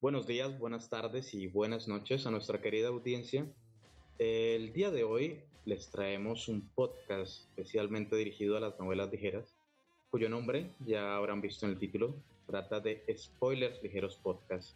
Buenos días, buenas tardes y buenas noches a nuestra querida audiencia. El día de hoy les traemos un podcast especialmente dirigido a las novelas ligeras, cuyo nombre ya habrán visto en el título. Trata de Spoilers Ligeros Podcast,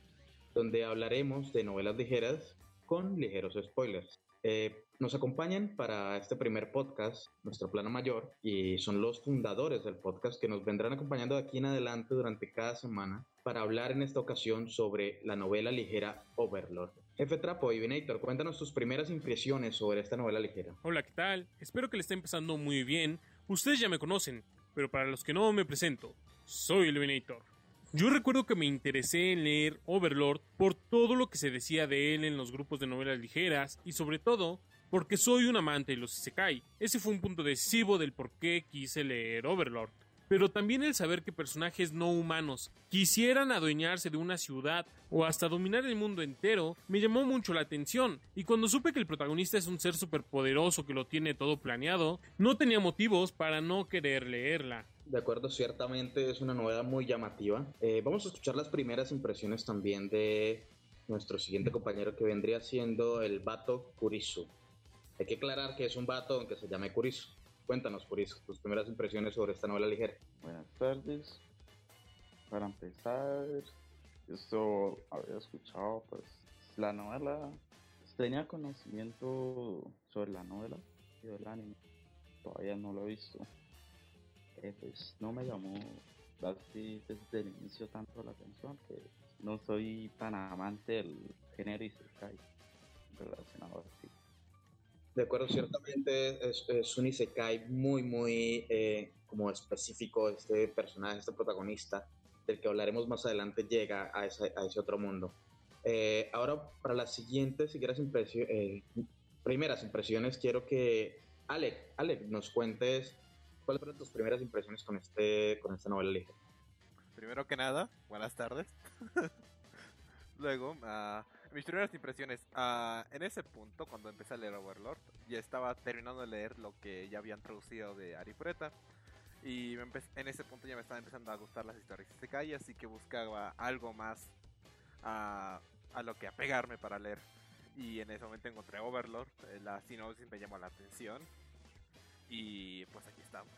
donde hablaremos de novelas ligeras con ligeros spoilers. Eh, nos acompañan para este primer podcast, nuestro plano mayor, y son los fundadores del podcast que nos vendrán acompañando de aquí en adelante durante cada semana para hablar en esta ocasión sobre la novela ligera Overlord. Jefe Trapo y cuéntanos tus primeras impresiones sobre esta novela ligera. Hola, ¿qué tal? Espero que le esté empezando muy bien. Ustedes ya me conocen, pero para los que no me presento, soy el Venator. Yo recuerdo que me interesé en leer Overlord por todo lo que se decía de él en los grupos de novelas ligeras y sobre todo porque soy un amante de los Isekai. Ese fue un punto decisivo del por qué quise leer Overlord. Pero también el saber que personajes no humanos quisieran adueñarse de una ciudad o hasta dominar el mundo entero me llamó mucho la atención, y cuando supe que el protagonista es un ser superpoderoso que lo tiene todo planeado, no tenía motivos para no querer leerla. De acuerdo, ciertamente es una novela muy llamativa. Eh, vamos a escuchar las primeras impresiones también de nuestro siguiente compañero que vendría siendo el Bato Kurisu. Hay que aclarar que es un vato aunque se llame Curizo. Cuéntanos, Curizo, tus primeras impresiones sobre esta novela ligera. Buenas tardes. Para empezar, esto había escuchado, pues, la novela. Tenía conocimiento sobre la novela y del anime. Todavía no lo he visto. Eh, pues no me llamó así desde el inicio tanto la atención que no soy tan amante del género Isekai relacionado así. De acuerdo, ciertamente es, es un muy, muy eh, como específico. Este personaje, este protagonista, del que hablaremos más adelante, llega a ese, a ese otro mundo. Eh, ahora, para las siguientes, si eh, primeras impresiones, quiero que Alec, Alec, nos cuentes cuáles fueron tus primeras impresiones con, este, con esta novela ligera. Primero que nada, buenas tardes. Luego, uh, mis primeras impresiones. Uh, en ese punto, cuando empecé a leer Overlord, ya estaba terminando de leer lo que ya habían traducido de Arifureta. Y en ese punto ya me estaban empezando a gustar las historias de Sekai, así que buscaba algo más a, a lo que apegarme para leer. Y en ese momento encontré Overlord, eh, la sinopsis me llamó la atención. Y pues aquí estamos.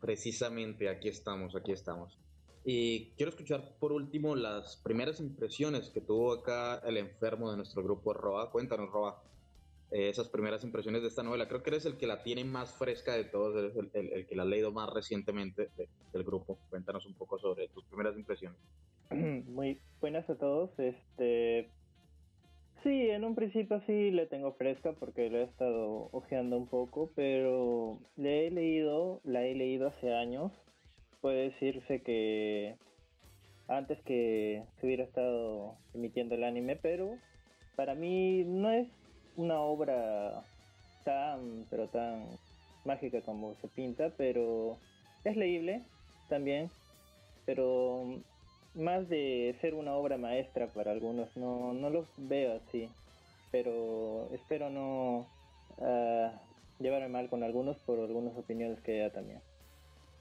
Precisamente aquí estamos, aquí estamos. Y quiero escuchar por último las primeras impresiones que tuvo acá el enfermo de nuestro grupo Roa. Cuéntanos, Roa, eh, esas primeras impresiones de esta novela. Creo que eres el que la tiene más fresca de todos, eres el, que la ha leído más recientemente del grupo. Cuéntanos un poco sobre tus primeras impresiones. Muy buenas a todos. Este, Sí, en un principio sí le tengo fresca porque lo he estado ojeando un poco, pero le he leído, la he leído hace años puede decirse que antes que se hubiera estado emitiendo el anime, pero para mí no es una obra tan, pero tan mágica como se pinta, pero es leíble también, pero más de ser una obra maestra para algunos, no, no lo veo así, pero espero no uh, llevarme mal con algunos por algunas opiniones que haya también.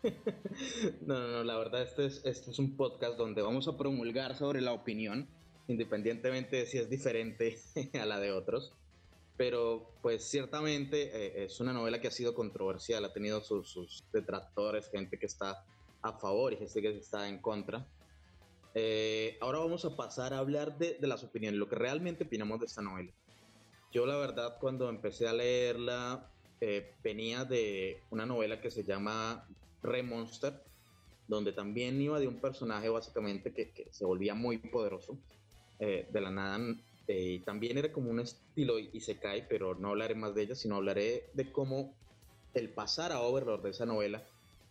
no, no, no, la verdad este es, este es un podcast donde vamos a promulgar sobre la opinión, independientemente de si es diferente a la de otros. Pero pues ciertamente eh, es una novela que ha sido controversial, ha tenido sus, detractores, gente que está a favor y gente que está en contra. Eh, ahora vamos a pasar a hablar de, las opiniones, lo que realmente opinamos de esta novela. Yo la verdad cuando empecé a leerla eh, venía de una novela que se llama Remonster, donde también iba de un personaje básicamente que, se volvía muy poderoso eh, de la nada. Eh, y también era como un estilo y se cae, pero no hablaré más de ella, sino hablaré de cómo el pasar a Overlord de esa novela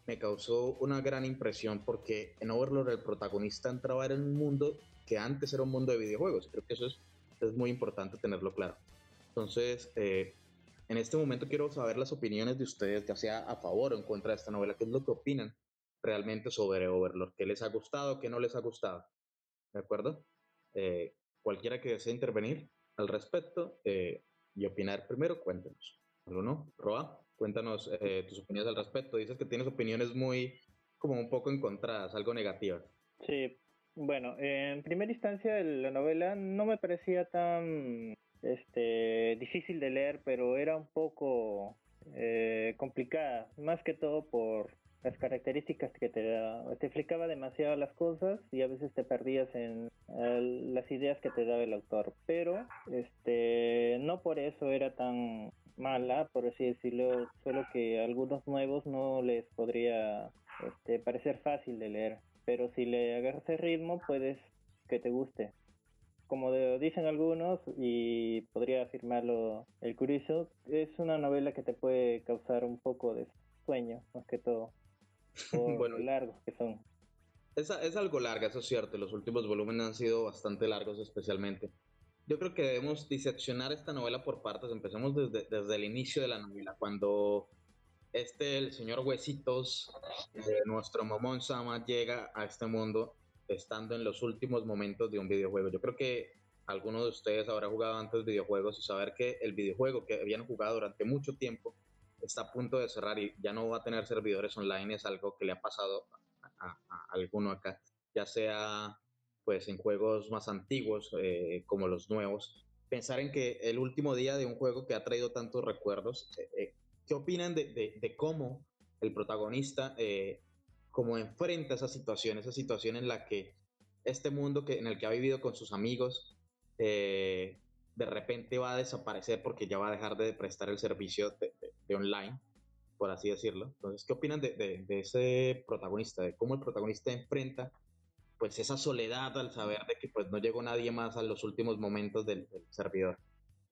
me causó una gran impresión porque en Overlord el protagonista entraba en un mundo que antes era un mundo de videojuegos. Creo que eso es, es muy importante tenerlo claro. Entonces, eh, en este momento quiero saber las opiniones de ustedes, ya sea a favor o en contra de esta novela. ¿Qué es lo que opinan realmente sobre Overlord? ¿Qué les ha gustado? ¿Qué no les ha gustado? ¿De acuerdo? Eh, cualquiera que desee intervenir al respecto eh, y opinar primero, cuéntenos. Bruno, Roa, cuéntanos eh, tus opiniones al respecto. Dices que tienes opiniones muy, como un poco encontradas, algo negativas. Sí, Bueno, en primera instancia la novela no me parecía tan este difícil de leer, pero era un poco eh, complicada, más que todo por las características que te da. Te explicaba demasiado las cosas y a veces te perdías en las ideas que te daba el autor. Pero este no por eso era tan mala, por así decirlo, solo que a algunos nuevos no les podría este, parecer fácil de leer. Pero si le agarras el ritmo, puedes que te guste como dicen algunos, y podría afirmarlo el curioso, es una novela que te puede causar un poco de sueño, más que todo, por bueno, largos que son. Es, es algo larga, eso es cierto, los últimos volúmenes han sido bastante largos especialmente. Yo creo que debemos diseccionar esta novela por partes, empecemos desde, desde el inicio de la novela, cuando este, el señor Huesitos, eh, nuestro Momón Sama, llega a este mundo estando en los últimos momentos de un videojuego. Yo creo que algunos de ustedes habrá jugado antes videojuegos y saber que el videojuego que habían jugado durante mucho tiempo está a punto de cerrar y ya no va a tener servidores online es algo que le ha pasado a, alguno acá, ya sea pues en juegos más antiguos eh, como los nuevos. Pensar en que el último día de un juego que ha traído tantos recuerdos, eh, eh, ¿qué opinan de, de, cómo el protagonista como enfrenta esa situación, esa situación en la que este mundo que, en el que ha vivido con sus amigos, eh, de repente va a desaparecer porque ya va a dejar de prestar el servicio de, online, por así decirlo. Entonces, ¿qué opinan de, ese protagonista, de cómo el protagonista enfrenta pues esa soledad al saber de que pues no llegó nadie más a los últimos momentos del, servidor?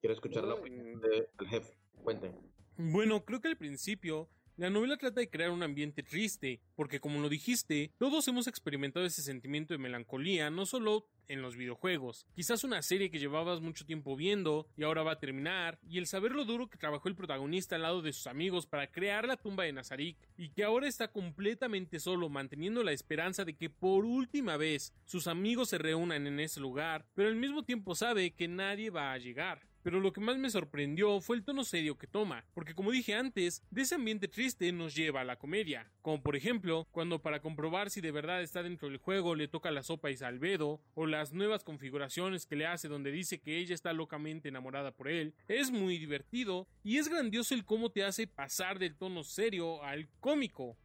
Quiero escuchar la opinión del jefe. Cuéntenme. Bueno, creo que al principio la novela trata de crear un ambiente triste, porque como lo dijiste, todos hemos experimentado ese sentimiento de melancolía, no solo en los videojuegos. Quizás una serie que llevabas mucho tiempo viendo y ahora va a terminar, y el saber lo duro que trabajó el protagonista al lado de sus amigos para crear la tumba de Nazarik, y que ahora está completamente solo manteniendo la esperanza de que por última vez sus amigos se reúnan en ese lugar, pero al mismo tiempo sabe que nadie va a llegar. Pero lo que más me sorprendió fue el tono serio que toma, porque como dije antes, de ese ambiente triste nos lleva a la comedia, como por ejemplo, cuando para comprobar si de verdad está dentro del juego le toca la sopa y salvedo, o las nuevas configuraciones que le hace donde dice que ella está locamente enamorada por él, es muy divertido y es grandioso el cómo te hace pasar del tono serio al cómico.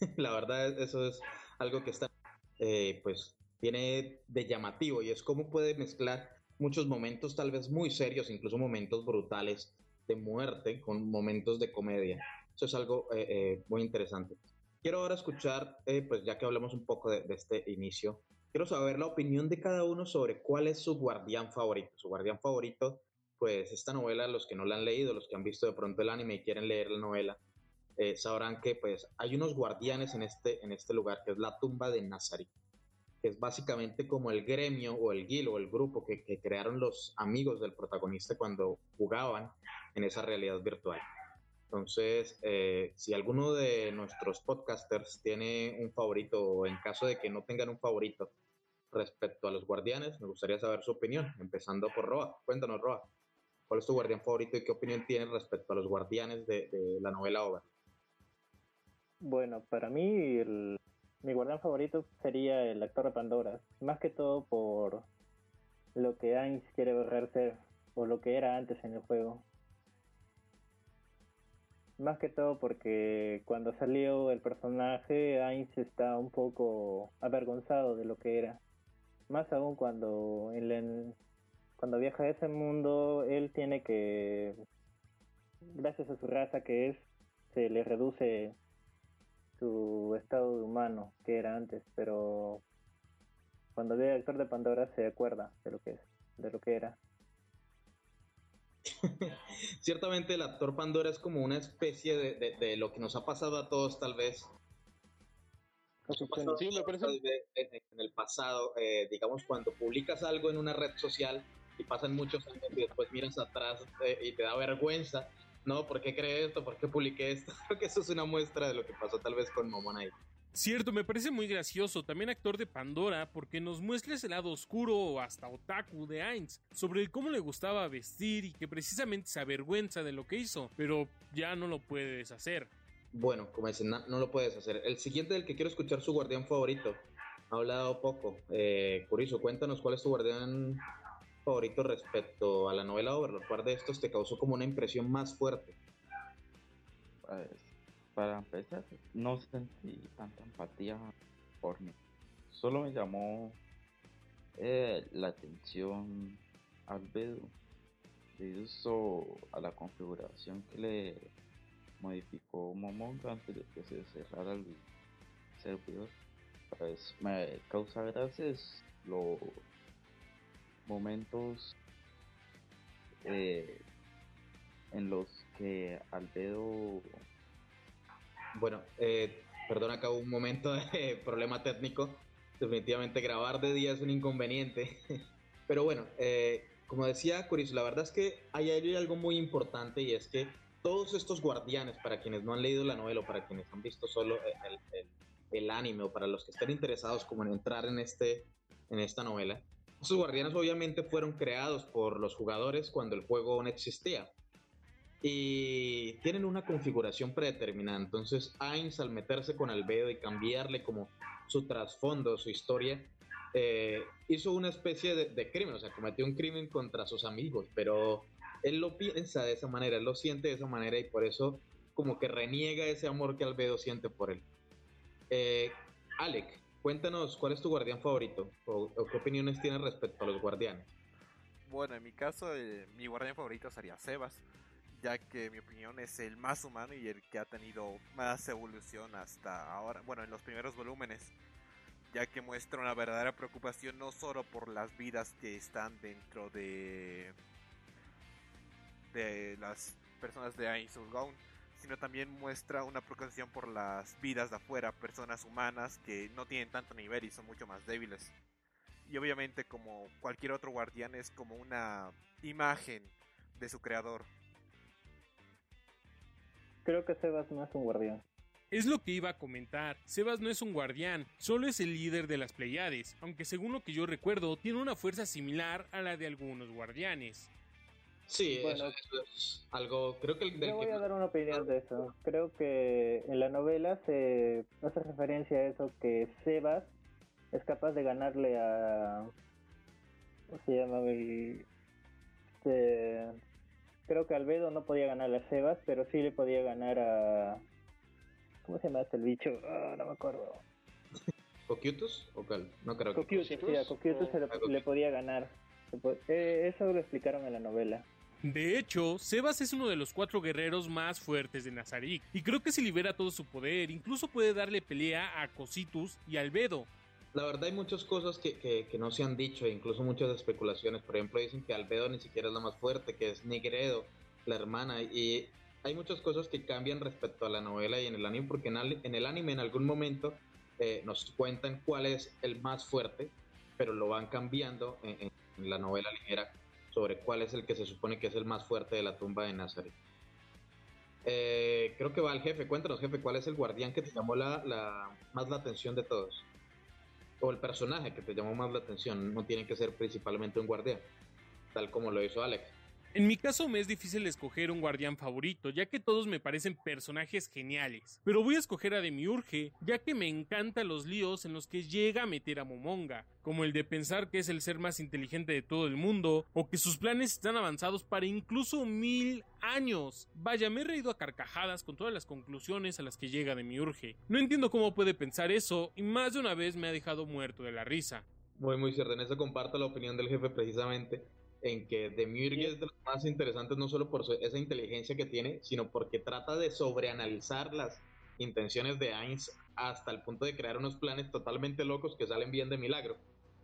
La verdad, eso es algo que está, eh, pues, tiene de llamativo y es cómo puede mezclar muchos momentos tal vez muy serios, incluso momentos brutales de muerte con momentos de comedia. Eso es algo eh, eh, muy interesante. Quiero ahora escuchar, eh, pues ya que hablamos un poco de, este inicio, quiero saber la opinión de cada uno sobre cuál es su guardián favorito. Su guardián favorito, pues esta novela, los que no la han leído, los que han visto de pronto el anime y quieren leer la novela, sabrán que pues hay unos guardianes en este, en este lugar, que es la tumba de Nazarí que es básicamente como el gremio o el guild o el grupo que, crearon los amigos del protagonista cuando jugaban en esa realidad virtual. Entonces, eh, si alguno de nuestros podcasters tiene un favorito o en caso de que no tengan un favorito respecto a los guardianes, me gustaría saber su opinión, empezando por Roa. Cuéntanos, Roa, ¿cuál es tu guardián favorito y qué opinión tienes respecto a los guardianes de, la novela Over? Bueno, para mí mi guardián favorito sería el actor de Pandora, más que todo por lo que Ainz quiere borrar ser o lo que era antes en el juego. Más que todo porque cuando salió el personaje, Ainz está un poco avergonzado de lo que era. Más aún cuando, en, cuando viaja a ese mundo, él tiene que, gracias a su raza que es, se le reduce su estado de humano que era antes, pero cuando ve al actor de Pandora se acuerda de lo que es, de lo que era. Ciertamente el actor Pandora es como una especie de, de, lo que nos ha pasado a todos tal vez. Sí, me parece. En el pasado, eh, digamos, cuando publicas algo en una red social y pasan muchos años y después miras atrás eh, y te da vergüenza no, ¿por qué creé esto? ¿Por qué publiqué esto? Creo que eso es una muestra de lo que pasó tal vez con Momon ahí. Cierto, me parece muy gracioso, también actor de Pandora, porque nos muestra ese lado oscuro o hasta otaku de Ainz, sobre cómo le gustaba vestir y que precisamente se avergüenza de lo que hizo, pero ya no lo puede hacer. Bueno, como dicen, no, lo puedes hacer. El siguiente del que quiero escuchar su guardián favorito ha hablado poco. Eh, Curizo, cuéntanos cuál es tu guardián favorito respecto a la novela Overlord. ¿Cuál de estos te causó como una impresión más fuerte? Pues, para empezar, no sentí tanta empatía por mí. Solo me llamó eh, la atención Albedo debido a la configuración que le modificó Momonga antes de que se cerrara el servidor. Pues me causa gracias los momentos eh, en los que Albedo bueno, eh, perdón, acá un momento de problema técnico. Definitivamente grabar de día es un inconveniente. Pero bueno, eh, como decía Curis, la verdad es que hay, algo muy importante y es que todos estos guardianes, para quienes no han leído la novela o para quienes han visto solo el, el, anime o para los que estén interesados como en entrar en, este, en esta novela, estos guardianes obviamente fueron creados por los jugadores cuando el juego no existía y tienen una configuración predeterminada. Entonces, Ainz al meterse con Albedo y cambiarle como su trasfondo, su historia, eh, hizo una especie de, crimen, o sea, cometió un crimen contra sus amigos, pero él lo piensa de esa manera, él lo siente de esa manera y por eso como que reniega ese amor que Albedo siente por él. Eh, Alec, cuéntanos cuál es tu guardián favorito o, qué opiniones tienes respecto a los guardianes. Bueno, en mi caso, mi guardián favorito sería Sebas ya que mi opinión es el más humano y el que ha tenido más evolución hasta ahora, bueno, en los primeros volúmenes, ya que muestra una verdadera preocupación no solo por las vidas que están dentro de de las personas de Ainsul Gaunt, sino también muestra una preocupación por las vidas de afuera, personas humanas que no tienen tanto nivel y son mucho más débiles. Y obviamente como cualquier otro guardián es como una imagen de su creador, Creo que Sebas no es un guardián. Es lo que iba a comentar. Sebas no es un guardián, solo es el líder de las Pleiades, aunque según lo que yo recuerdo, tiene una fuerza similar a la de algunos guardianes. Sí, bueno, eso, es algo. Creo que Yo voy a dar una opinión de eso. Creo que en la novela se hace referencia a eso: que Sebas es capaz de ganarle a. ¿Cómo se llama? El. Este, creo que Albedo no podía ganar a Sebas, pero sí le podía ganar a. ¿Cómo se llama este el bicho? Ah, no me acuerdo. ¿Coquiutus o Cal? No creo que. sí, a Coquiutus se le, podía ganar. Eh, eso lo explicaron en la novela. De hecho, Sebas es uno de los cuatro guerreros más fuertes de Nazarik, y creo que si libera todo su poder, incluso puede darle pelea a Cositus y Albedo, la verdad hay muchas cosas que, no se han dicho, incluso muchas especulaciones. Por ejemplo, dicen que Albedo ni siquiera es la más fuerte, que es Negredo, la hermana. Y hay muchas cosas que cambian respecto a la novela y en el anime, porque en, el anime en algún momento eh, nos cuentan cuál es el más fuerte, pero lo van cambiando en, la novela ligera sobre cuál es el que se supone que es el más fuerte de la tumba de Nazaret. Eh, creo que va el jefe. Cuéntanos, jefe, ¿cuál es el guardián que te llamó la, la, más la atención de todos? o el personaje que te llamó más la atención no tiene que ser principalmente un guardián, tal como lo hizo Alex. En mi caso me es difícil escoger un guardián favorito, ya que todos me parecen personajes geniales. Pero voy a escoger a Demiurge, ya que me encantan los líos en los que llega a meter a Momonga, como el de pensar que es el ser más inteligente de todo el mundo, o que sus planes están avanzados para incluso mil años. Vaya, me he reído a carcajadas con todas las conclusiones a las que llega Demiurge. No entiendo cómo puede pensar eso, y más de una vez me ha dejado muerto de la risa. Muy, muy cierto. En eso comparto la opinión del jefe precisamente en que Demiurge es de los más interesantes no solo por esa inteligencia que tiene, sino porque trata de sobreanalizar las intenciones de Ainz hasta el punto de crear unos planes totalmente locos que salen bien de milagro.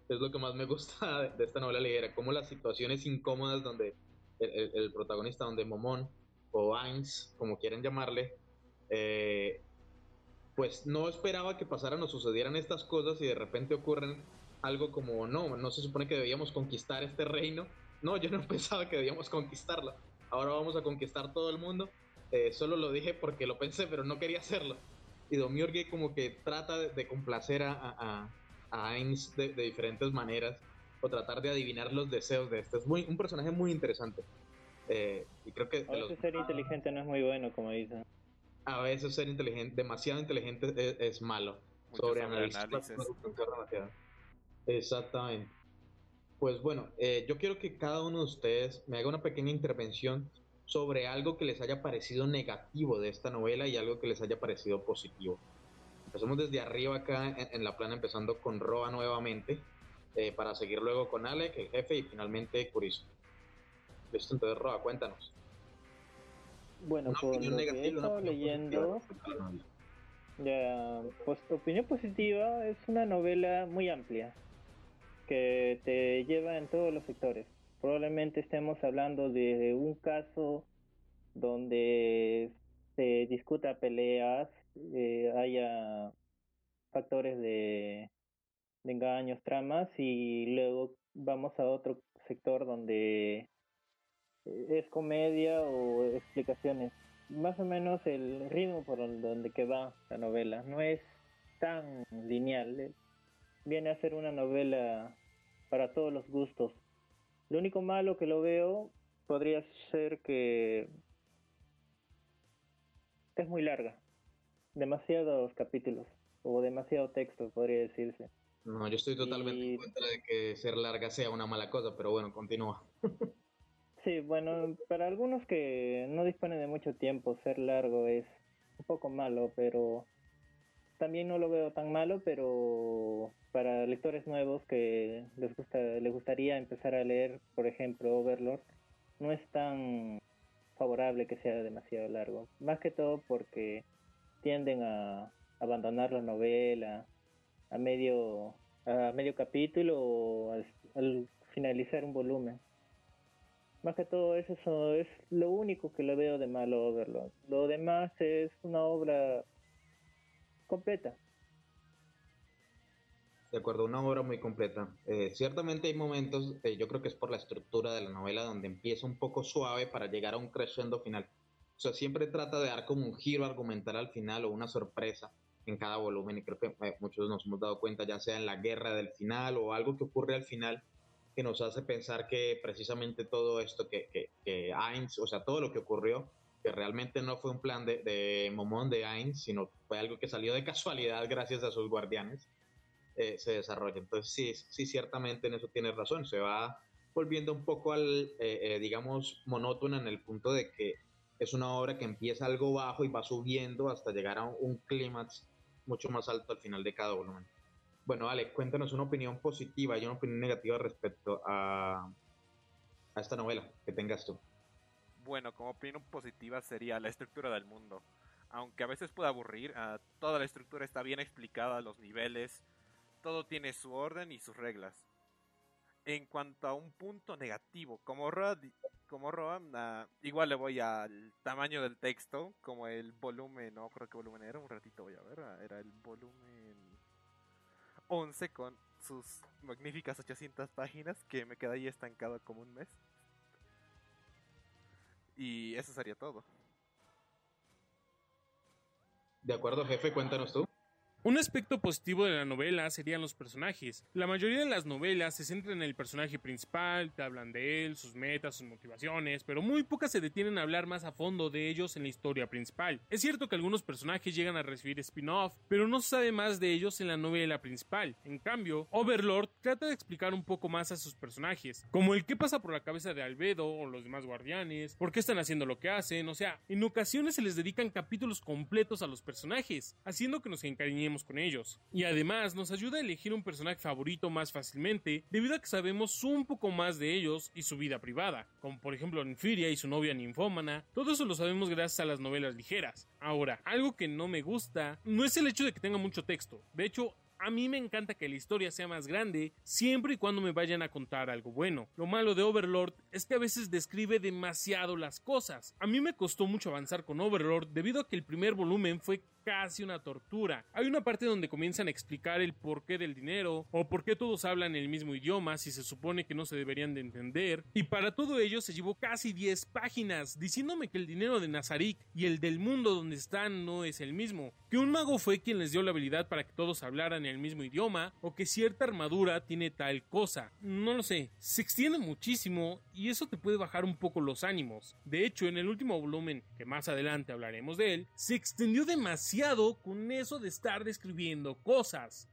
Es lo que más me gusta de, esta novela ligera, como las situaciones incómodas donde el, protagonista, donde Momón o Ainz, como quieren llamarle, eh, pues no esperaba que pasaran o sucedieran estas cosas y de repente ocurren algo como, no, no se supone que debíamos conquistar este reino no, yo no pensaba que debíamos conquistarlo. Ahora vamos a conquistar todo el mundo. Eh, solo lo dije porque lo pensé, pero no quería hacerlo. Y Domiurge como que trata de, complacer a, a, a Ainz de, diferentes maneras o tratar de adivinar los deseos de este. Es muy, un personaje muy interesante. Eh, y creo que... A veces ser inteligente no es muy bueno, como dicen. A veces ser inteligente, demasiado inteligente es, malo. sobre análisis. Exactamente. Pues bueno, eh, yo quiero que cada uno de ustedes me haga una pequeña intervención sobre algo que les haya parecido negativo de esta novela y algo que les haya parecido positivo. Empecemos desde arriba acá en, en la plana, empezando con Roa nuevamente, eh, para seguir luego con Alec, el jefe, y finalmente Curizo. Listo, entonces Roa, cuéntanos. Bueno, Una por que he negativa estado leyendo, positiva. Ya, pues opinión positiva es una novela muy amplia que te lleva en todos los sectores. Probablemente estemos hablando de un caso donde se discuta peleas, eh, haya factores de, de engaños, tramas y luego vamos a otro sector donde es comedia o explicaciones más o menos el ritmo por donde que va la novela. No es tan lineal. Viene a ser una novela para todos los gustos. Lo único malo que lo veo podría ser que es muy larga. Demasiados capítulos o demasiado texto, podría decirse. No, yo estoy totalmente Y- en contra de que ser larga sea una mala cosa, pero bueno, continúa. Sí, bueno, para algunos que no disponen de mucho tiempo, ser largo es un poco malo, pero también no lo veo tan malo, pero para lectores nuevos que les gusta les gustaría empezar a leer, por ejemplo, Overlord, no es tan favorable que sea demasiado largo, más que todo porque tienden a abandonar la novela a medio a medio capítulo o al, al finalizar un volumen. Más que todo eso, es lo único que le veo de malo Overlord. Lo demás es una obra completa. De acuerdo, una obra muy completa. Eh, ciertamente hay momentos, eh, yo creo que es por la estructura de la novela, donde empieza un poco suave para llegar a un crescendo final. O sea, siempre trata de dar como un giro argumental al final o una sorpresa en cada volumen y creo que eh, muchos nos hemos dado cuenta, ya sea en la guerra del final o algo que ocurre al final que nos hace pensar que precisamente todo esto que, que, que Ainz, o sea, todo lo que ocurrió, que realmente no fue un plan de, de Momón de Ainz, sino fue algo que salió de casualidad gracias a sus guardianes, eh, se desarrolla. Entonces, sí, sí, ciertamente en eso tienes razón, se va volviendo un poco al, eh, eh, digamos, monótona en el punto de que es una obra que empieza algo bajo y va subiendo hasta llegar a un, un clímax mucho más alto al final de cada volumen. Bueno, Ale, cuéntanos una opinión positiva y una opinión negativa respecto a, a esta novela que tengas tú. Bueno, como opinión positiva sería la estructura del mundo. Aunque a veces pueda aburrir, ah, toda la estructura está bien explicada, los niveles, todo tiene su orden y sus reglas. En cuanto a un punto negativo, como Roa, como Roa ah, igual le voy al tamaño del texto, como el volumen, no creo que volumen era, un ratito voy a ver, ah, era el volumen 11 con sus magníficas 800 páginas que me quedé ahí estancado como un mes. Y eso sería todo. De acuerdo, jefe, cuéntanos tú. Un aspecto positivo de la novela serían los personajes. La mayoría de las novelas se centran en el personaje principal, te hablan de él, sus metas, sus motivaciones, pero muy pocas se detienen a hablar más a fondo de ellos en la historia principal. Es cierto que algunos personajes llegan a recibir spin-off, pero no se sabe más de ellos en la novela principal. En cambio, Overlord trata de explicar un poco más a sus personajes, como el qué pasa por la cabeza de Albedo o los demás guardianes, por qué están haciendo lo que hacen, o sea, en ocasiones se les dedican capítulos completos a los personajes, haciendo que nos encariñemos con ellos. Y además nos ayuda a elegir un personaje favorito más fácilmente, debido a que sabemos un poco más de ellos y su vida privada, como por ejemplo Infiria y su novia ninfómana, todo eso lo sabemos gracias a las novelas ligeras. Ahora, algo que no me gusta no es el hecho de que tenga mucho texto, de hecho a mí me encanta que la historia sea más grande siempre y cuando me vayan a contar algo bueno. Lo malo de Overlord es que a veces describe demasiado las cosas. A mí me costó mucho avanzar con Overlord debido a que el primer volumen fue casi una tortura. Hay una parte donde comienzan a explicar el porqué del dinero o por qué todos hablan el mismo idioma si se supone que no se deberían de entender. Y para todo ello se llevó casi 10 páginas diciéndome que el dinero de Nazarik y el del mundo donde están no es el mismo. Que un mago fue quien les dio la habilidad para que todos hablaran en el mismo idioma o que cierta armadura tiene tal cosa. No lo sé, se extiende muchísimo y eso te puede bajar un poco los ánimos. De hecho, en el último volumen, que más adelante hablaremos de él, se extendió demasiado con eso de estar describiendo cosas.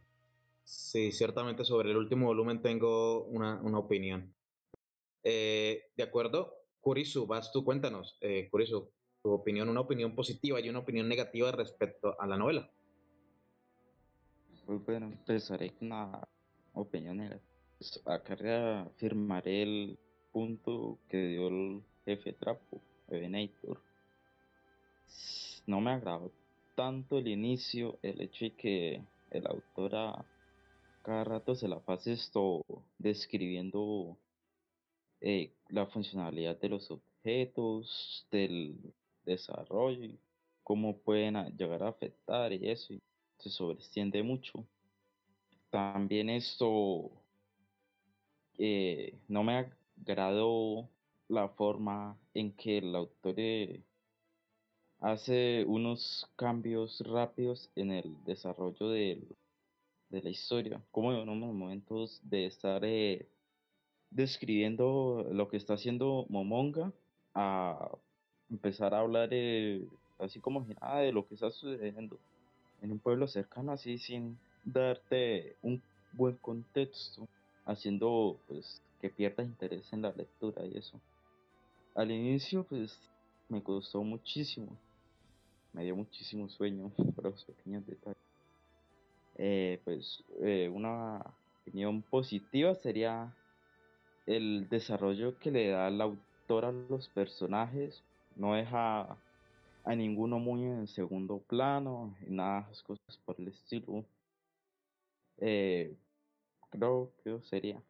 Sí, ciertamente sobre el último volumen tengo una, opinión. Eh, de acuerdo, Kurisu, vas tú, cuéntanos, eh, Kurisu, tu opinión, una opinión positiva y una opinión negativa respecto a la novela. Pues bueno, empezaré con una opinión. Pues, acá reafirmaré el punto que dio el jefe Trapo, Evenator. No me agradó tanto el inicio, el hecho de que el autor a cada rato se la pase esto describiendo eh, la funcionalidad de los objetos, del desarrollo, cómo pueden llegar a afectar y eso, se sobreextiende mucho. También esto eh, no me agradó la forma en que el autor eh, hace unos cambios rápidos en el desarrollo de, la historia, como en unos momentos de estar eh, describiendo lo que está haciendo Momonga a empezar a hablar así como nada de lo que está sucediendo en un pueblo cercano así sin darte un buen contexto haciendo pues que pierdas interés en la lectura y eso. Al inicio pues me costó muchísimo me dio muchísimo sueño por los pequeños detalles. Eh, pues eh, una opinión positiva sería el desarrollo que le da el autor a los personajes no deja a ninguno muy en segundo plano y nada de esas cosas por el estilo eh, creo que sería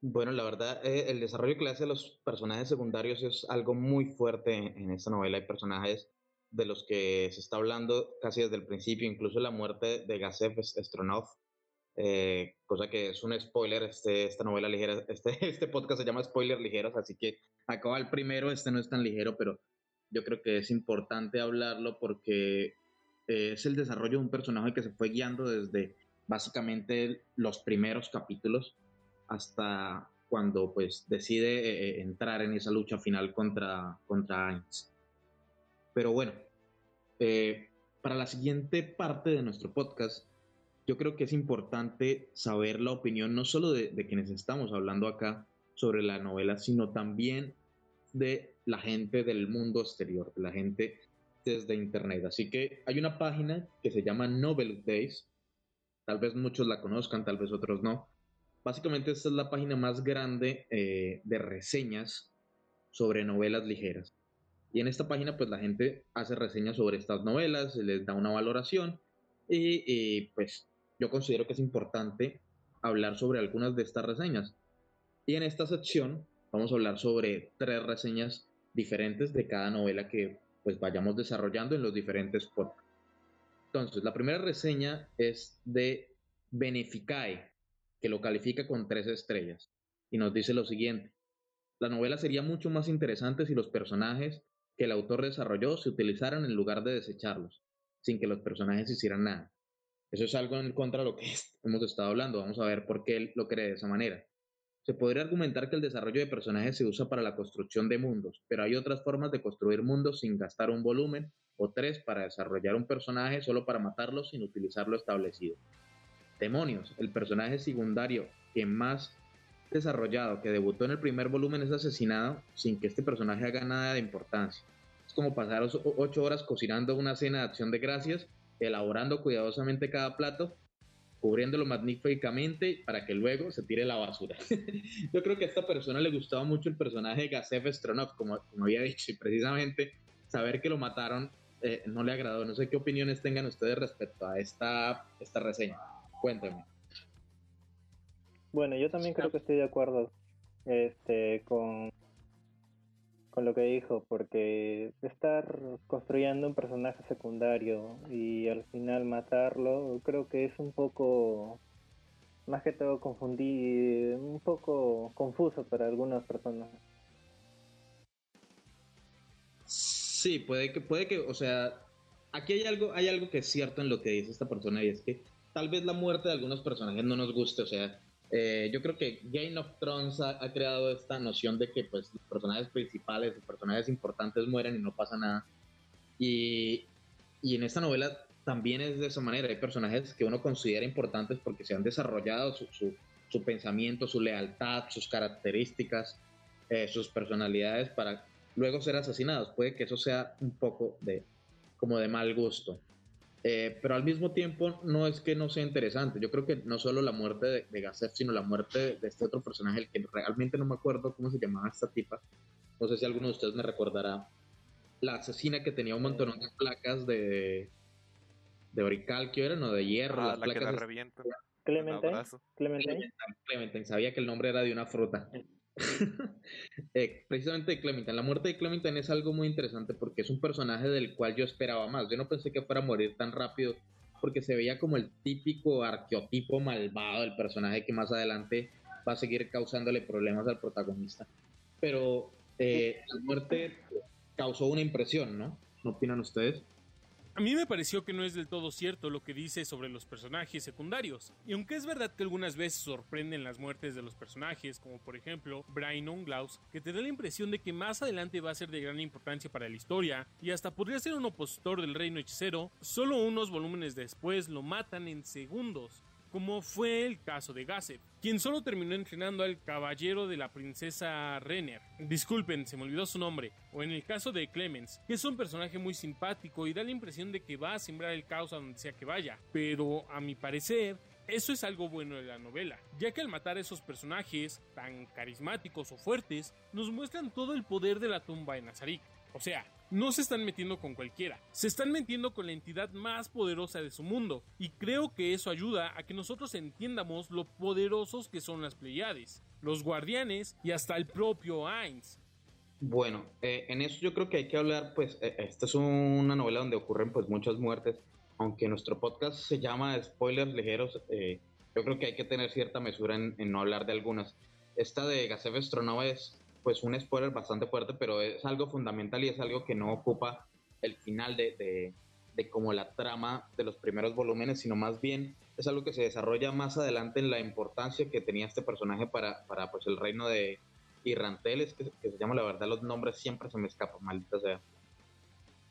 bueno, la verdad, eh, el desarrollo que le hace a los personajes secundarios es algo muy fuerte en, esta novela. Hay personajes de los que se está hablando casi desde el principio, incluso la muerte de Gasev Stronov, eh, cosa que es un spoiler, este, esta novela ligera, este, este podcast se llama Spoiler Ligeros, así que acaba el primero, este no es tan ligero, pero yo creo que es importante hablarlo porque eh, es el desarrollo de un personaje que se fue guiando desde básicamente los primeros capítulos hasta cuando pues decide eh, eh, entrar en esa lucha final contra, contra Ainz. Pero bueno, para la siguiente parte de nuestro podcast, yo creo que es importante saber la opinión no solo de, quienes estamos hablando acá sobre la novela, sino también de la gente del mundo exterior, de la gente desde Internet. Así que hay una página que se llama Novel Days, tal vez muchos la conozcan, tal vez otros no. Básicamente esta es la página más grande eh, de reseñas sobre novelas ligeras. Y en esta página pues la gente hace reseñas sobre estas novelas, les da una valoración y pues yo considero que es importante hablar sobre algunas de estas reseñas. Y en esta sección vamos a hablar sobre tres reseñas diferentes de cada novela que pues vayamos desarrollando en los diferentes podcasts. Entonces, la primera reseña es de Beneficae, que lo califica con tres estrellas, y nos dice lo siguiente. La novela sería mucho más interesante si los personajes que el autor desarrolló se utilizaran en lugar de desecharlos, sin que los personajes hicieran nada. Eso es algo en contra de lo que hemos estado hablando. Vamos a ver por qué él lo cree de esa manera. Se podría argumentar que el desarrollo de personajes se usa para la construcción de mundos, pero hay otras formas de construir mundos sin gastar un volumen, o tres para desarrollar un personaje solo para matarlo sin utilizar lo establecido. Demonios, el personaje secundario que más desarrollado, que debutó en el primer volumen, es asesinado sin que este personaje haga nada de importancia. Es como pasar ocho horas cocinando una cena de acción de gracias elaborando cuidadosamente cada plato, cubriéndolo magníficamente para que luego se tire la basura. Yo creo que a esta persona le gustaba mucho el personaje de Gasef Stronov, como, había dicho, y precisamente saber que lo mataron eh, no le agradó. No sé qué opiniones tengan ustedes respecto a esta, esta reseña. Cuéntenme. Bueno, yo también creo que estoy de acuerdo este, con, con lo que dijo, porque estar construyendo un personaje secundario y al final matarlo, creo que es un poco, más que todo confundir, un poco confuso para algunas personas. Sí, puede que, puede que, o sea, aquí hay algo, hay algo que es cierto en lo que dice esta persona y es que tal vez la muerte de algunos personajes no nos guste, o sea, eh, yo creo que Game of Thrones ha, ha, creado esta noción de que pues los personajes principales, los personajes importantes mueren y no pasa nada. Y, y en esta novela también es de esa manera, hay personajes que uno considera importantes porque se han desarrollado su, su, su pensamiento, su lealtad, sus características, eh, sus personalidades para luego ser asesinados. Puede que eso sea un poco de como de mal gusto. Eh, pero al mismo tiempo no es que no sea interesante. Yo creo que no solo la muerte de, de Gasset, sino la muerte de, este otro personaje, el que realmente no me acuerdo cómo se llamaba esta tipa. No sé si alguno de ustedes me recordará. La asesina que tenía un montón de placas de de oricalquio eran o de hierro. Ah, las la que placas la de- revienta. Clementine, Clementine, sabía que el nombre era de una fruta. Eh, precisamente de Clementine. La muerte de Clementine es algo muy interesante porque es un personaje del cual yo esperaba más. Yo no pensé que fuera a morir tan rápido porque se veía como el típico arqueotipo malvado del personaje que más adelante va a seguir causándole problemas al protagonista. Pero eh, la muerte causó una impresión, ¿no? ¿No opinan ustedes? A mí me pareció que no es del todo cierto lo que dice sobre los personajes secundarios. Y aunque es verdad que algunas veces sorprenden las muertes de los personajes, como por ejemplo Brian Onglaus, que te da la impresión de que más adelante va a ser de gran importancia para la historia, y hasta podría ser un opositor del reino hechicero, solo unos volúmenes después lo matan en segundos. Como fue el caso de Gasset, quien solo terminó entrenando al caballero de la princesa Renner. Disculpen, se me olvidó su nombre. O en el caso de Clemens, que es un personaje muy simpático y da la impresión de que va a sembrar el caos a donde sea que vaya. Pero, a mi parecer, eso es algo bueno de la novela, ya que al matar a esos personajes tan carismáticos o fuertes, nos muestran todo el poder de la tumba de Nazarik. O sea, no se están metiendo con cualquiera, se están metiendo con la entidad más poderosa de su mundo, y creo que eso ayuda a que nosotros entiendamos lo poderosos que son las Pleiades, los guardianes y hasta el propio Ainz. Bueno, eh, en eso yo creo que hay que hablar, pues, eh, esta es una novela donde ocurren pues muchas muertes, aunque nuestro podcast se llama Spoilers Ligeros, eh, yo creo que hay que tener cierta mesura en, no hablar de algunas. Esta de Gasef Stronova es pues un spoiler bastante fuerte, pero es algo fundamental y es algo que no ocupa el final de, de, de como la trama de los primeros volúmenes, sino más bien es algo que se desarrolla más adelante en la importancia que tenía este personaje para, para pues el reino de, y Ranteles, que, que, se llama la verdad, los nombres siempre se me escapan, maldita sea.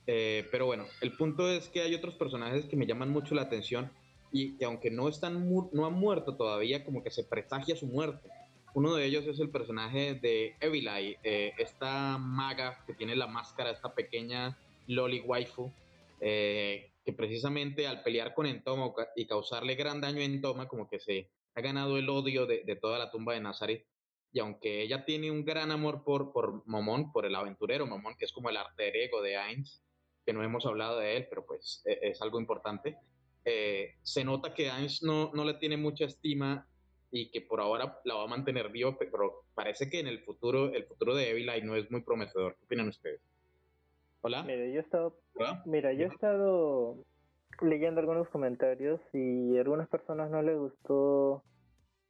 Eh, pero bueno, el punto es que hay otros personajes que me llaman mucho la atención y que aunque no, están no han muerto todavía, como que se presagia su muerte. Uno de ellos es el personaje de Evil Eye, eh, esta maga que tiene la máscara, esta pequeña Loli Waifu, eh, que precisamente al pelear con Entoma y causarle gran daño a Entoma, como que se ha ganado el odio de, toda la tumba de Nazaret. Y aunque ella tiene un gran amor por, por Momón, por el aventurero Momón, que es como el arte ego de Ainz, que no hemos hablado de él, pero pues es, es algo importante, eh, se nota que Ainz no, no le tiene mucha estima y que por ahora la va a mantener vivo, pero parece que en el futuro, el futuro de Evilai no es muy prometedor. ¿Qué opinan ustedes? Hola. Mira, yo he estado, mira, yo he estado leyendo algunos comentarios y a algunas personas no les gustó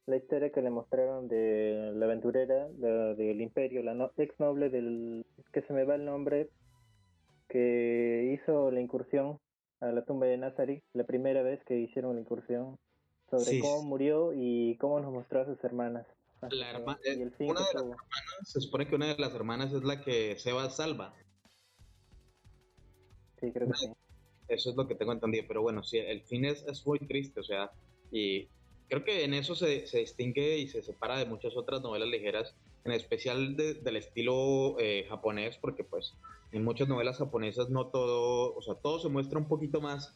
la historia que le mostraron de la aventurera del imperio, la no, ex noble del que se me va el nombre, que hizo la incursión a la tumba de Nazareth, la primera vez que hicieron la incursión, sobre sí. cómo murió y cómo nos mostró a sus hermanas. La herma y el fin una de las hermanas, se supone que una de las hermanas es la que Seba salva. Sí, creo que sí. Eso es lo que tengo entendido, pero bueno, sí, el fin es, es muy triste, o sea, y creo que en eso se, se, distingue y se separa de muchas otras novelas ligeras, en especial de, del estilo eh, japonés, porque pues en muchas novelas japonesas no todo, o sea, todo se muestra un poquito más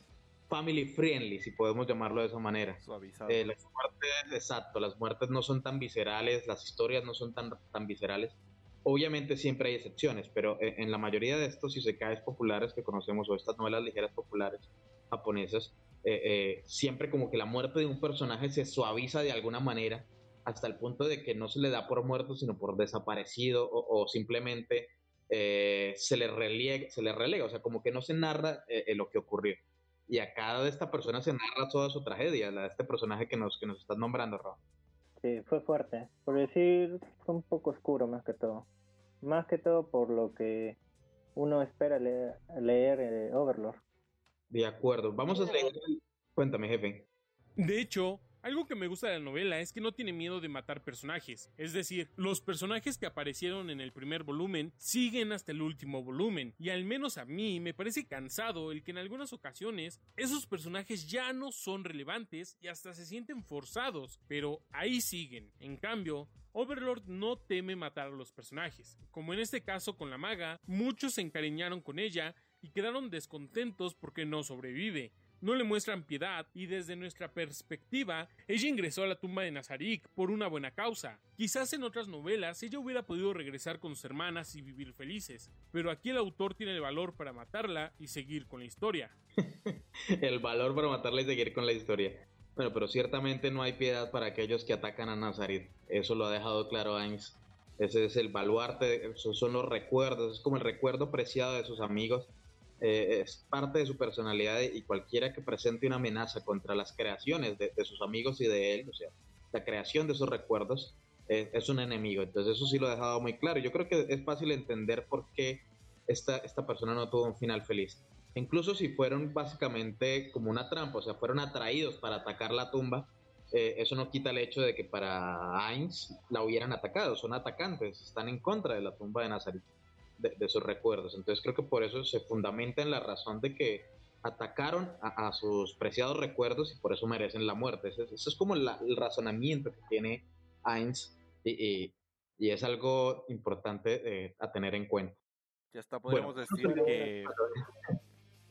family friendly, si podemos llamarlo de esa manera. Suavizado. Eh, las muertes, exacto, las muertes no son tan viscerales, las historias no son tan, tan viscerales. Obviamente siempre hay excepciones, pero en la mayoría de estos isekais populares que conocemos o estas novelas ligeras populares japonesas, eh, eh, siempre como que la muerte de un personaje se suaviza de alguna manera hasta el punto de que no se le da por muerto, sino por desaparecido o, o simplemente eh, se, le relega, se le relega, o sea, como que no se narra eh, lo que ocurrió. Y acá de esta persona se narra toda su tragedia, la de este personaje que nos, que nos estás nombrando, Rob. Sí, fue fuerte. Por decir, fue un poco oscuro más que todo. Más que todo por lo que uno espera leer, leer eh, Overlord. De acuerdo. Vamos a seguir. Cuéntame, jefe. De hecho, algo que me gusta de la novela es que no tiene miedo de matar personajes, es decir, los personajes que aparecieron en el primer volumen siguen hasta el último volumen, y al menos a mí me parece cansado el que en algunas ocasiones esos personajes ya no son relevantes y hasta se sienten forzados, pero ahí siguen. En cambio, Overlord no teme matar a los personajes, como en este caso con la maga, muchos se encariñaron con ella y quedaron descontentos porque no sobrevive, no le muestran piedad y desde nuestra perspectiva, ella ingresó a la tumba de Nazarik por una buena causa. Quizás en otras novelas ella hubiera podido regresar con sus hermanas y vivir felices, pero aquí el autor tiene el valor para matarla y seguir con la historia. el valor para matarla y seguir con la historia. Bueno, pero ciertamente no hay piedad para aquellos que atacan a Nazarit. Eso lo ha dejado claro Ains. Ese es el baluarte, esos son los recuerdos, es como el recuerdo preciado de sus amigos eh, es parte de su personalidad y cualquiera que presente una amenaza contra las creaciones de, sus amigos y de él, o sea, la creación de esos recuerdos, es un enemigo. Entonces eso sí lo ha dejado muy claro. Yo creo que es fácil entender por qué esta, esta persona no tuvo un final feliz. Incluso si fueron básicamente como una trampa, o sea, fueron atraídos para atacar la tumba, eh, eso no quita el hecho de que para Ainz la hubieran atacado, son atacantes, están en contra de la tumba de Nazaret de, sus recuerdos. Entonces creo que por eso se fundamenta en la razón de que atacaron a, sus preciados recuerdos y por eso merecen la muerte. Eso, es como el razonamiento que tiene Ainz y, es algo importante eh, a tener en cuenta. Ya hasta podríamos decir que...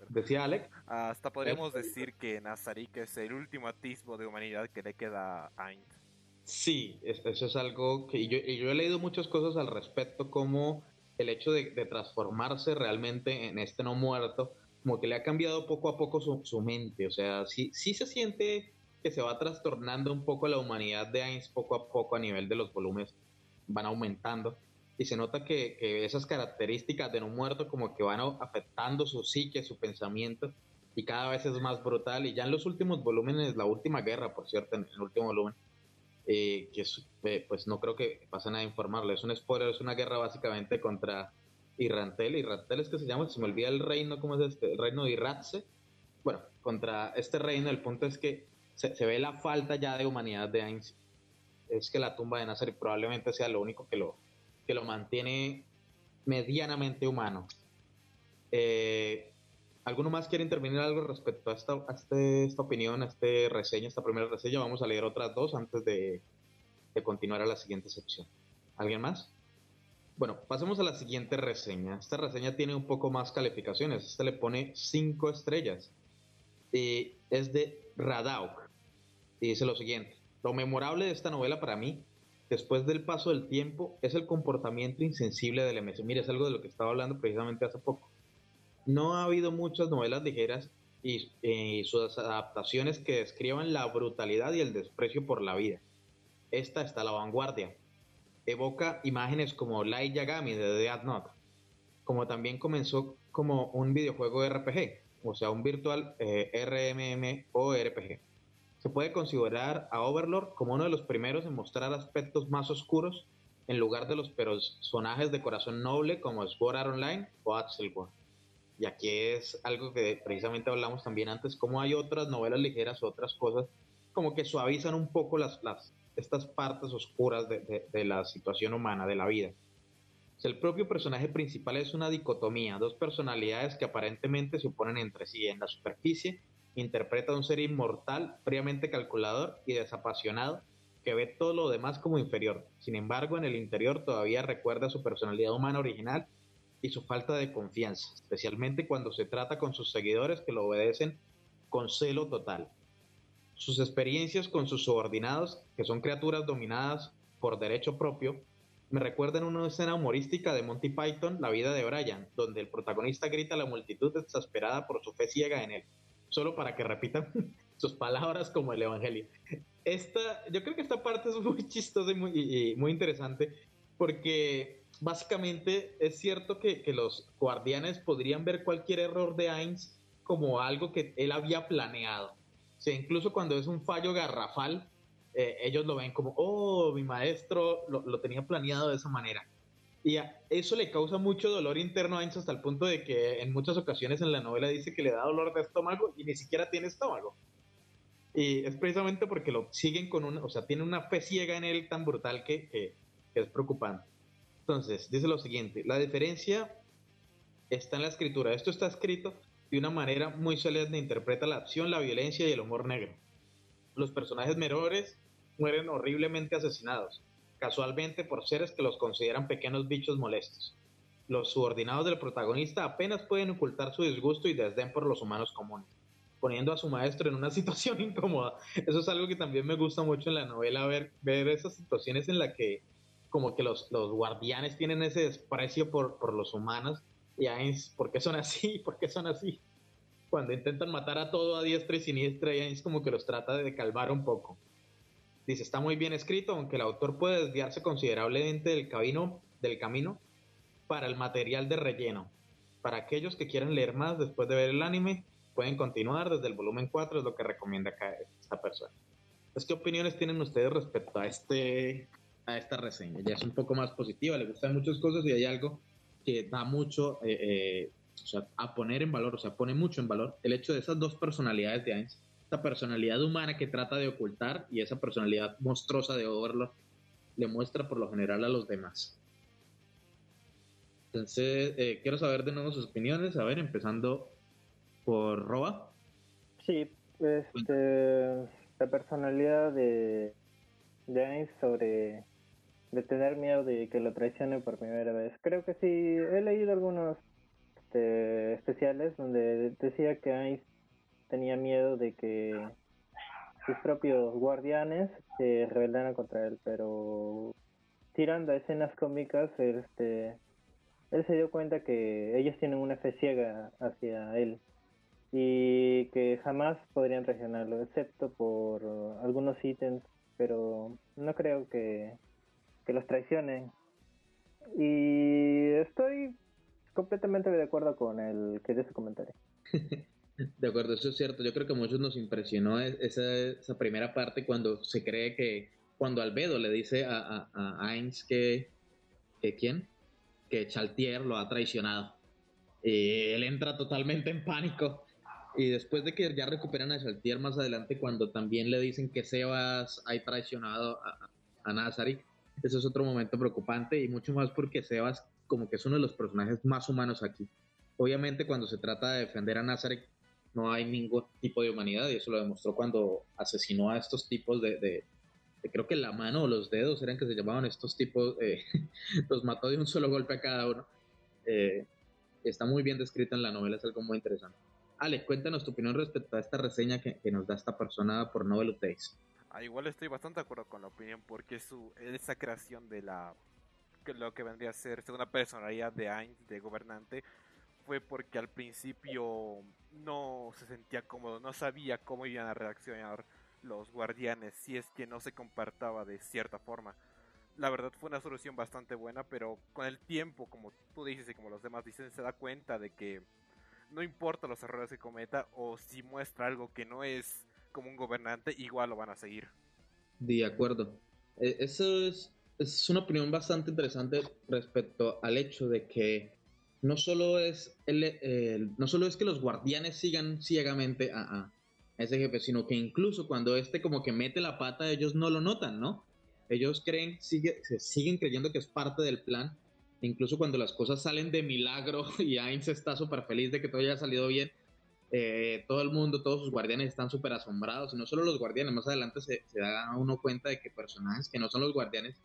Decía Alex. Hasta podríamos decir que Nazarik es el último atisbo de humanidad que le queda a Ainz. Sí, eso es algo que yo, yo he leído muchas cosas al respecto, como el hecho de, transformarse realmente en este no muerto, como que le ha cambiado poco a poco su, mente, o sea, sí, sí se siente que se va trastornando un poco la humanidad de Ainz poco a poco a nivel de los volúmenes, van aumentando, y se nota que, esas características de no muerto como que van afectando su psique, su pensamiento, y cada vez es más brutal, y ya en los últimos volúmenes, la última guerra, por cierto, en el último volumen, eh, que eh, pues no creo que pase nada a informarle. Es un spoiler, es una guerra básicamente contra Irrantel. Irrantel es que se llama, se me olvida el reino, ¿cómo es este? El reino de Irratse. Bueno, contra este reino, el punto es que se, ve la falta ya de humanidad de Ainz. Es que la tumba de Nazar probablemente sea lo único que lo, que lo mantiene medianamente humano. Eh, ¿Alguno más quiere intervenir algo respecto a esta, este, esta opinión, a esta reseña, esta primera reseña? Vamos a leer otras dos antes de, continuar a la siguiente sección. ¿Alguien más? Bueno, pasemos a la siguiente reseña. Esta reseña tiene un poco más calificaciones. Esta le pone cinco estrellas. Y es de Radauk. Y dice lo siguiente. Lo memorable de esta novela para mí, después del paso del tiempo, es el comportamiento insensible del MS. Mire, es algo de lo que estaba hablando precisamente hace poco no ha habido muchas novelas ligeras y, sus adaptaciones que describan la brutalidad y el desprecio por la vida. Esta está a la vanguardia. Evoca imágenes como Light Yagami de Death Note, como también comenzó como un videojuego RPG, o sea, un virtual eh, RMM o RPG. Se puede considerar a Overlord como uno de los primeros en mostrar aspectos más oscuros en lugar de los personajes de corazón noble como Sword Art Online o Axel y aquí es algo que precisamente hablamos también antes, como hay otras novelas ligeras, otras cosas, como que suavizan un poco las, las, estas partes oscuras de, de, la situación humana, de la vida. el propio personaje principal es una dicotomía, dos personalidades que aparentemente se oponen entre sí. En la superficie interpreta a un ser inmortal, fríamente calculador y desapasionado, que ve todo lo demás como inferior. Sin embargo, en el interior todavía recuerda su personalidad humana original y su falta de confianza, especialmente cuando se trata con sus seguidores que lo obedecen con celo total. Sus experiencias con sus subordinados, que son criaturas dominadas por derecho propio, me recuerdan una escena humorística de Monty Python, La vida de Brian, donde el protagonista grita a la multitud exasperada por su fe ciega en él, solo para que repitan sus palabras como el Evangelio. Esta, yo creo que esta parte es muy chistosa y muy, y muy interesante porque básicamente es cierto que, los guardianes podrían ver cualquier error de Ainz como algo que él había planeado. Incluso cuando es un fallo garrafal, eh, ellos lo ven como, oh, mi maestro lo, tenía planeado de esa manera. Y eso le causa mucho dolor interno a Ainz hasta el punto de que en muchas ocasiones en la novela dice que le da dolor de estómago y ni siquiera tiene estómago. Y es precisamente porque lo siguen con una, o sea, tiene una fe ciega en él tan brutal que, que es preocupante. Entonces, dice lo siguiente, la diferencia está en la escritura. Esto está escrito de una manera muy solemne, interpreta la acción, la violencia y el humor negro. Los personajes menores mueren horriblemente asesinados, casualmente por seres que los consideran pequeños bichos molestos. Los subordinados del protagonista apenas pueden ocultar su disgusto y desdén por los humanos comunes, poniendo a su maestro en una situación incómoda. Eso es algo que también me gusta mucho en la novela, ver, ver esas situaciones en las que como que los, los guardianes tienen ese desprecio por, por los humanos y Ainz, ¿por qué son así? ¿Por qué son así? Cuando intentan matar a todo a diestra y siniestra, y Ainz como que los trata de calmar un poco. Dice, está muy bien escrito, aunque el autor puede desviarse considerablemente del camino, del camino para el material de relleno. Para aquellos que quieran leer más después de ver el anime, pueden continuar desde el volumen 4, es lo que recomienda acá esta persona. ¿Qué opiniones tienen ustedes respecto a este a esta reseña. Ya es un poco más positiva, le gustan muchas cosas y hay algo que da mucho eh, eh, o sea, a poner en valor, o sea, pone mucho en valor el hecho de esas dos personalidades de Ainz, esta personalidad humana que trata de ocultar y esa personalidad monstruosa de Overlord le muestra por lo general a los demás. Entonces, eh, quiero saber de nuevo sus opiniones, a ver, empezando por Roba. Sí, este, la personalidad de, de sobre de tener miedo de que lo traicionen por primera vez. Creo que sí, he leído algunos este, especiales donde decía que Ainz tenía miedo de que sus propios guardianes se rebelaran contra él, pero tirando a escenas cómicas, este, él se dio cuenta que ellos tienen una fe ciega hacia él y que jamás podrían traicionarlo, excepto por algunos ítems, pero no creo que que los traicionen. Y estoy completamente de acuerdo con el que dio ese comentario. de acuerdo, eso es cierto. Yo creo que a muchos nos impresionó esa, primera parte cuando se cree que, cuando Albedo le dice a, a, Ainz que, que, ¿quién? Que Chaltier lo ha traicionado. Y él entra totalmente en pánico. Y después de que ya recuperan a Chaltier más adelante, cuando también le dicen que Sebas ha traicionado a, a Nazari, eso es otro momento preocupante y mucho más porque Sebas como que es uno de los personajes más humanos aquí. Obviamente cuando se trata de defender a Nazareth no hay ningún tipo de humanidad y eso lo demostró cuando asesinó a estos tipos de, creo que la mano o los dedos eran que se llamaban estos tipos, eh, los mató de un solo golpe a cada uno. Eh, está muy bien descrito en la novela, es algo muy interesante. Ale, cuéntanos tu opinión respecto a esta reseña que, nos da esta persona por Novel. Ah, igual estoy bastante de acuerdo con la opinión porque su esa creación de la que lo que vendría a ser segunda personalidad de Ainz de gobernante fue porque al principio no se sentía cómodo, no sabía cómo iban a reaccionar los guardianes si es que no se compartaba de cierta forma. La verdad fue una solución bastante buena, pero con el tiempo, como tú dices y como los demás dicen, se da cuenta de que no importa los errores que cometa o si muestra algo que no es como un gobernante, igual lo van a seguir. De acuerdo. E, eso es, es una opinión bastante interesante respecto al hecho de que no solo es, el, no solo es que los guardianes sigan ciegamente a, ese jefe, sino que incluso cuando este como que mete la pata, ellos no lo notan, ¿no? Ellos creen, sigue, siguen creyendo que es parte del plan. Incluso cuando las cosas salen de milagro y Ainz está súper feliz de que todo haya salido bien, eh, todo el mundo, todos sus guardianes están súper asombrados, y no solo los guardianes, más adelante se, da uno cuenta de que personajes que no son los guardianes,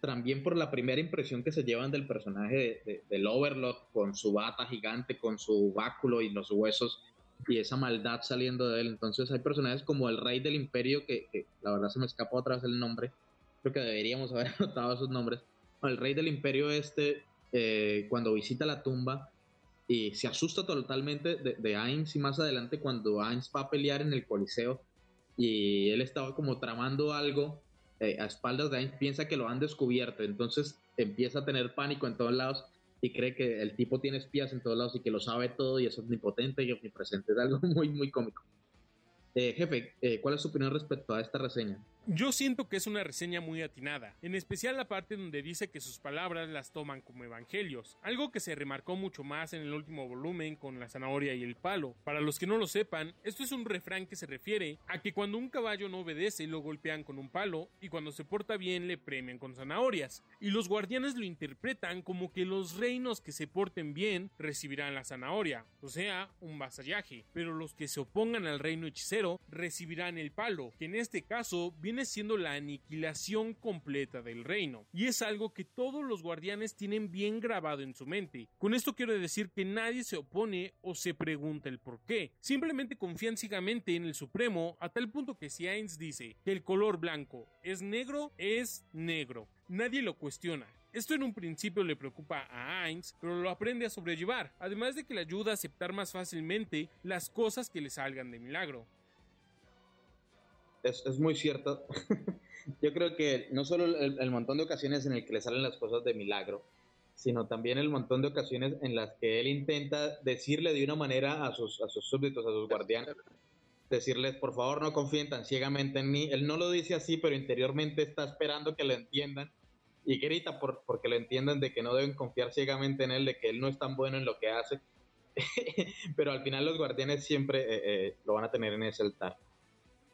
también por la primera impresión que se llevan del personaje del Overlord, con su bata gigante, con su báculo y los huesos, y esa maldad saliendo de él. Entonces hay personajes como el Rey del Imperio, que, la verdad se me escapó otra vez el nombre, creo que deberíamos haber anotado esos nombres. El Rey del Imperio este, eh, cuando visita la tumba, y se asusta totalmente de, de y más adelante cuando Ainz va a pelear en el Coliseo y él estaba como tramando algo eh, a espaldas de Ainz, piensa que lo han descubierto, entonces empieza a tener pánico en todos lados y cree que el tipo tiene espías en todos lados y que lo sabe todo y es omnipotente y omnipresente, es algo muy, muy cómico. Eh, jefe, eh, ¿cuál es su opinión respecto a esta reseña? Yo siento que es una reseña muy atinada, en especial la parte donde dice que sus palabras las toman como evangelios, algo que se remarcó mucho más en el último volumen con la zanahoria y el palo. Para los que no lo sepan, esto es un refrán que se refiere a que cuando un caballo no obedece lo golpean con un palo y cuando se porta bien le premian con zanahorias, y los guardianes lo interpretan como que los reinos que se porten bien recibirán la zanahoria, o sea, un vasallaje, pero los que se opongan al reino hechicero recibirán el palo, que en este caso viene siendo la aniquilación completa del reino, y es algo que todos los guardianes tienen bien grabado en su mente. Con esto quiero decir que nadie se opone o se pregunta el por qué, simplemente confían ciegamente en el Supremo a tal punto que si Ainz dice que el color blanco es negro, es negro. Nadie lo cuestiona. Esto en un principio le preocupa a Ainz, pero lo aprende a sobrellevar, además de que le ayuda a aceptar más fácilmente las cosas que le salgan de milagro es, muy cierto. Yo creo que no solo el, montón de ocasiones en el que le salen las cosas de milagro, sino también el montón de ocasiones en las que él intenta decirle de una manera a sus, a sus súbditos, a sus guardianes, decirles, por favor, no confíen tan ciegamente en mí. Él no lo dice así, pero interiormente está esperando que lo entiendan y grita por, porque lo entiendan de que no deben confiar ciegamente en él, de que él no es tan bueno en lo que hace. pero al final los guardianes siempre eh, eh, lo van a tener en ese altar.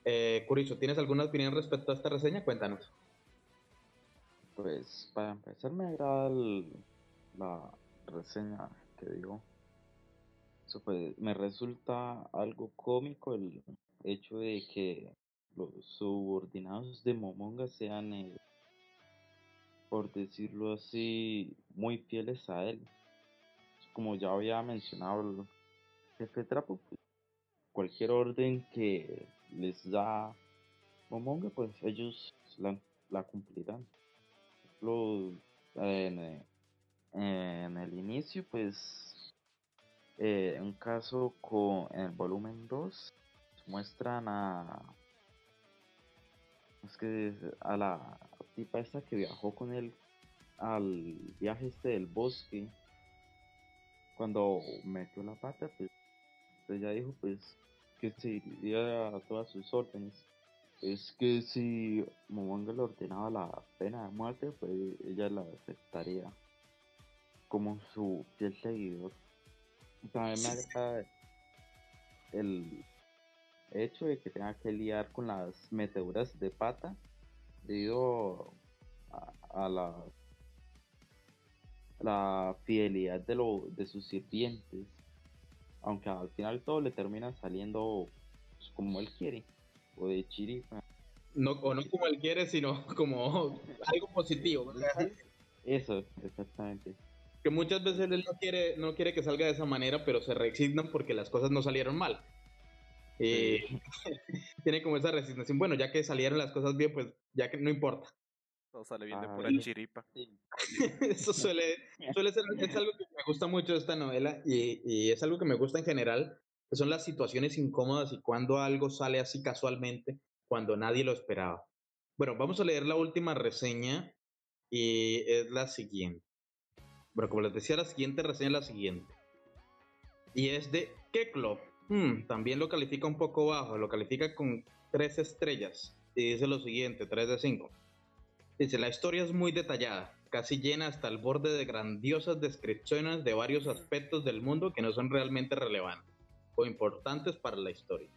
Eh, Curizo, ¿tienes alguna opinión respecto a esta reseña? Cuéntanos. Pues para empezar me agrada la reseña que digo. Me resulta algo cómico el hecho de que los subordinados de Momonga sean, eh, por decirlo así, muy fieles a él. Como ya había mencionado el jefe Trapo, pues, cualquier orden que les da Momonga, pues ellos la, cumplirán. en, en, el inicio, pues, eh, un caso con en el volumen 2, muestran a. Es que a la tipa esta que viajó con él al viaje este del bosque, cuando metió la pata, pues ella dijo, pues, que seguiría a todas sus órdenes. Es que si Momonga le ordenaba la pena de muerte, pues ella la aceptaría como su fiel seguidor. También me agrada el hecho de que tenga que lidiar con las meteoras de pata debido a, la, la fidelidad de, lo, de sus sirvientes aunque al final todo le termina saliendo pues, como él quiere, o de chiripa. No, o no como él quiere, sino como algo positivo. Eso, exactamente. Que muchas veces él no quiere, no quiere que salga de esa manera, pero se resignan porque las cosas no salieron mal. Eh, tiene como esa resignación, bueno, ya que salieron las cosas bien, pues ya que no importa. Todo sale bien de ah, pura chiripa. Eso suele, suele ser, es algo que me gusta mucho de esta novela y, y, es algo que me gusta en general, que son las situaciones incómodas y cuando algo sale así casualmente, cuando nadie lo esperaba. Bueno, vamos a leer la última reseña y es la siguiente. Bueno, como les decía, la siguiente reseña es la siguiente. Y es de Keklo. Hmm, también lo califica un poco bajo, lo califica con tres estrellas. Y dice lo siguiente, 3 de 5. Dice, la historia es muy detallada, casi llena hasta el borde de grandiosas descripciones de varios aspectos del mundo que no son realmente relevantes o importantes para la historia.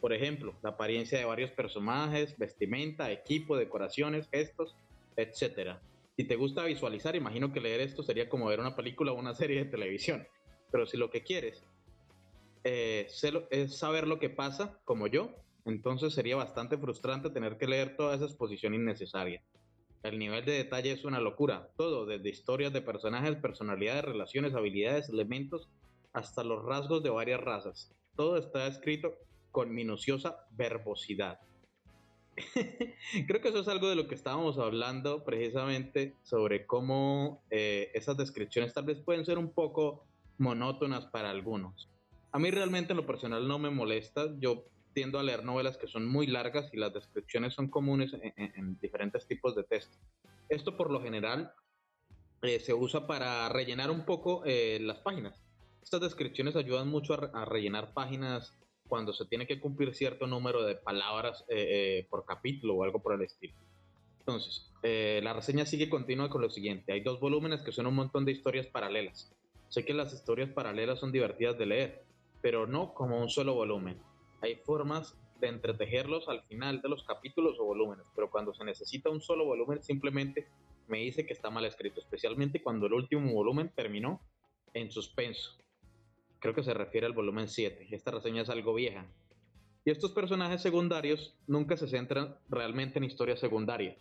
Por ejemplo, la apariencia de varios personajes, vestimenta, equipo, decoraciones, gestos, etc. Si te gusta visualizar, imagino que leer esto sería como ver una película o una serie de televisión. Pero si lo que quieres eh, es saber lo que pasa, como yo, entonces sería bastante frustrante tener que leer toda esa exposición innecesaria. El nivel de detalle es una locura. Todo, desde historias de personajes, personalidades, relaciones, habilidades, elementos, hasta los rasgos de varias razas. Todo está escrito con minuciosa verbosidad. Creo que eso es algo de lo que estábamos hablando precisamente sobre cómo eh, esas descripciones tal vez pueden ser un poco monótonas para algunos. A mí realmente en lo personal no me molesta. Yo tiendo a leer novelas que son muy largas y las descripciones son comunes en, diferentes tipos de texto. Esto por lo general eh, se usa para rellenar un poco eh, las páginas. Estas descripciones ayudan mucho a, rellenar páginas cuando se tiene que cumplir cierto número de palabras eh, eh, por capítulo o algo por el estilo. Entonces, eh, la reseña sigue continua con lo siguiente. Hay dos volúmenes que son un montón de historias paralelas. Sé que las historias paralelas son divertidas de leer, pero no como un solo volumen. Hay formas de entretejerlos al final de los capítulos o volúmenes, pero cuando se necesita un solo volumen simplemente me dice que está mal escrito, especialmente cuando el último volumen terminó en suspenso. Creo que se refiere al volumen 7. Esta reseña es algo vieja. Y estos personajes secundarios nunca se centran realmente en historias secundarias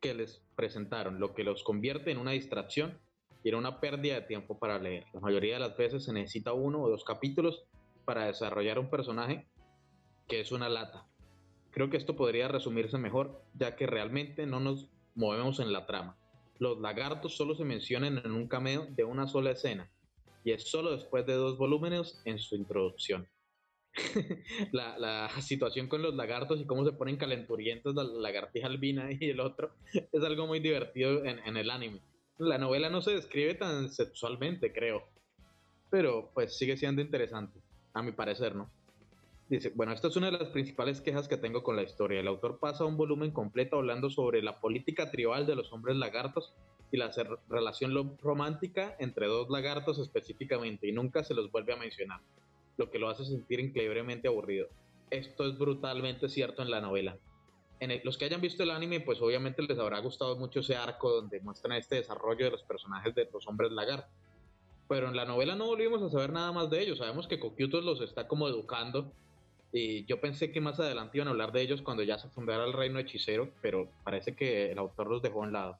que les presentaron, lo que los convierte en una distracción y en una pérdida de tiempo para leer. La mayoría de las veces se necesita uno o dos capítulos para desarrollar un personaje que es una lata. Creo que esto podría resumirse mejor, ya que realmente no nos movemos en la trama. Los lagartos solo se mencionan en un cameo de una sola escena, y es solo después de dos volúmenes en su introducción. la, situación con los lagartos y cómo se ponen calenturientos la lagartija albina y el otro es algo muy divertido en, el anime. La novela no se describe tan sexualmente, creo, pero pues sigue siendo interesante, a mi parecer, ¿no? Dice, bueno, esta es una de las principales quejas que tengo con la historia. El autor pasa un volumen completo hablando sobre la política tribal de los hombres lagartos y la relación romántica entre dos lagartos específicamente y nunca se los vuelve a mencionar lo que lo hace sentir increíblemente aburrido. Esto es brutalmente cierto en la novela. En los que hayan visto el anime, pues obviamente les habrá gustado mucho ese arco donde muestran este desarrollo de los personajes de los hombres lagartos. Pero en la novela no volvimos a saber nada más de ellos. Sabemos que Kokyutos los está como educando. Y yo pensé que más adelante iban a hablar de ellos cuando ya se fundara el reino hechicero, pero parece que el autor los dejó a un lado.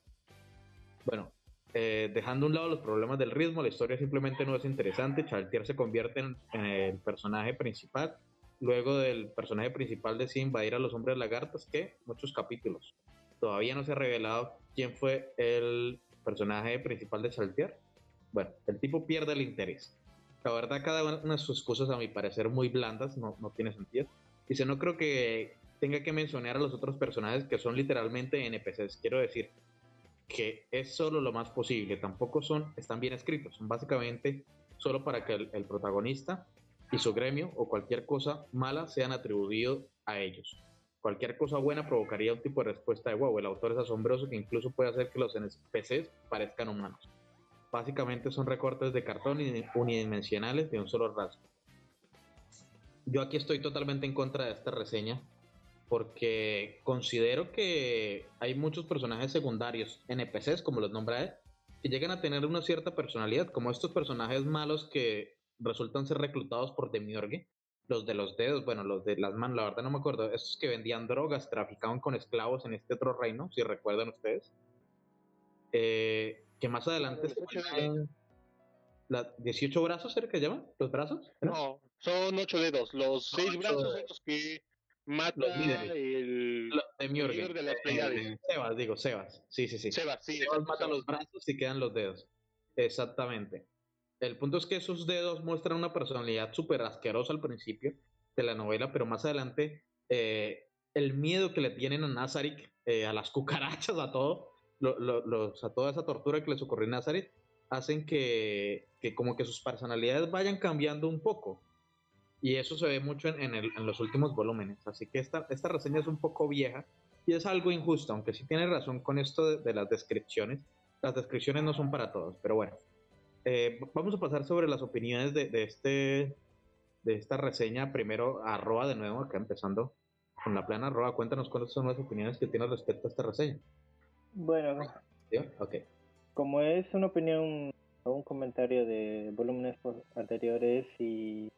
Bueno, eh, dejando a un lado los problemas del ritmo, la historia simplemente no es interesante. Chaltier se convierte en, el personaje principal. Luego del personaje principal decide invadir a los hombres lagartos, que muchos capítulos. Todavía no se ha revelado quién fue el personaje principal de Chaltier. Bueno, el tipo pierde el interés. La verdad, cada una de sus cosas, a mi parecer, muy blandas, no, no tiene sentido. Dice, no creo que tenga que mencionar a los otros personajes que son literalmente NPCs. Quiero decir, que es solo lo más posible, tampoco son, están bien escritos, son básicamente solo para que el, protagonista y su gremio o cualquier cosa mala sean atribuidos a ellos. Cualquier cosa buena provocaría un tipo de respuesta de wow, el autor es asombroso que incluso puede hacer que los NPCs parezcan humanos. Básicamente son recortes de cartón unidimensionales de un solo rasgo. Yo aquí estoy totalmente en contra de esta reseña porque considero que hay muchos personajes secundarios, NPCs como los nombra que llegan a tener una cierta personalidad, como estos personajes malos que resultan ser reclutados por Demiurge, los de los dedos, bueno, los de las manos, la verdad no me acuerdo, esos que vendían drogas, traficaban con esclavos en este otro reino, si recuerdan ustedes, eh, que más adelante... ¿La 18 brazos era que llaman? ¿Los brazos? No, son 8 dedos. Los 6 brazos son los que mata el de, de las eh, Sebas, digo, Sebas. Sí, sí, sí. Sebas, sí. Sebas mata los brazos y quedan los dedos. Exactamente. El punto es que esos dedos muestran una personalidad súper asquerosa al principio de la novela, pero más adelante eh, el miedo que le tienen a Nazarick, eh, a las cucarachas, a todo, los, a toda esa tortura que les ocurrió a Nazarick, hacen que, que como que sus personalidades vayan cambiando un poco. Y eso se ve mucho en, los últimos volúmenes. Así que esta, esta reseña es un poco vieja y es algo injusta, aunque sí tiene razón con esto de, las descripciones. Las descripciones no son para todos, pero bueno. Eh, vamos a pasar sobre las opiniones de, este, de esta reseña. Primero, a Roa de nuevo, acá empezando con la plana. Roa, cuéntanos cuáles son las opiniones que tienes respecto a esta reseña. Bueno, como es una opinión o un comentario de volúmenes anteriores y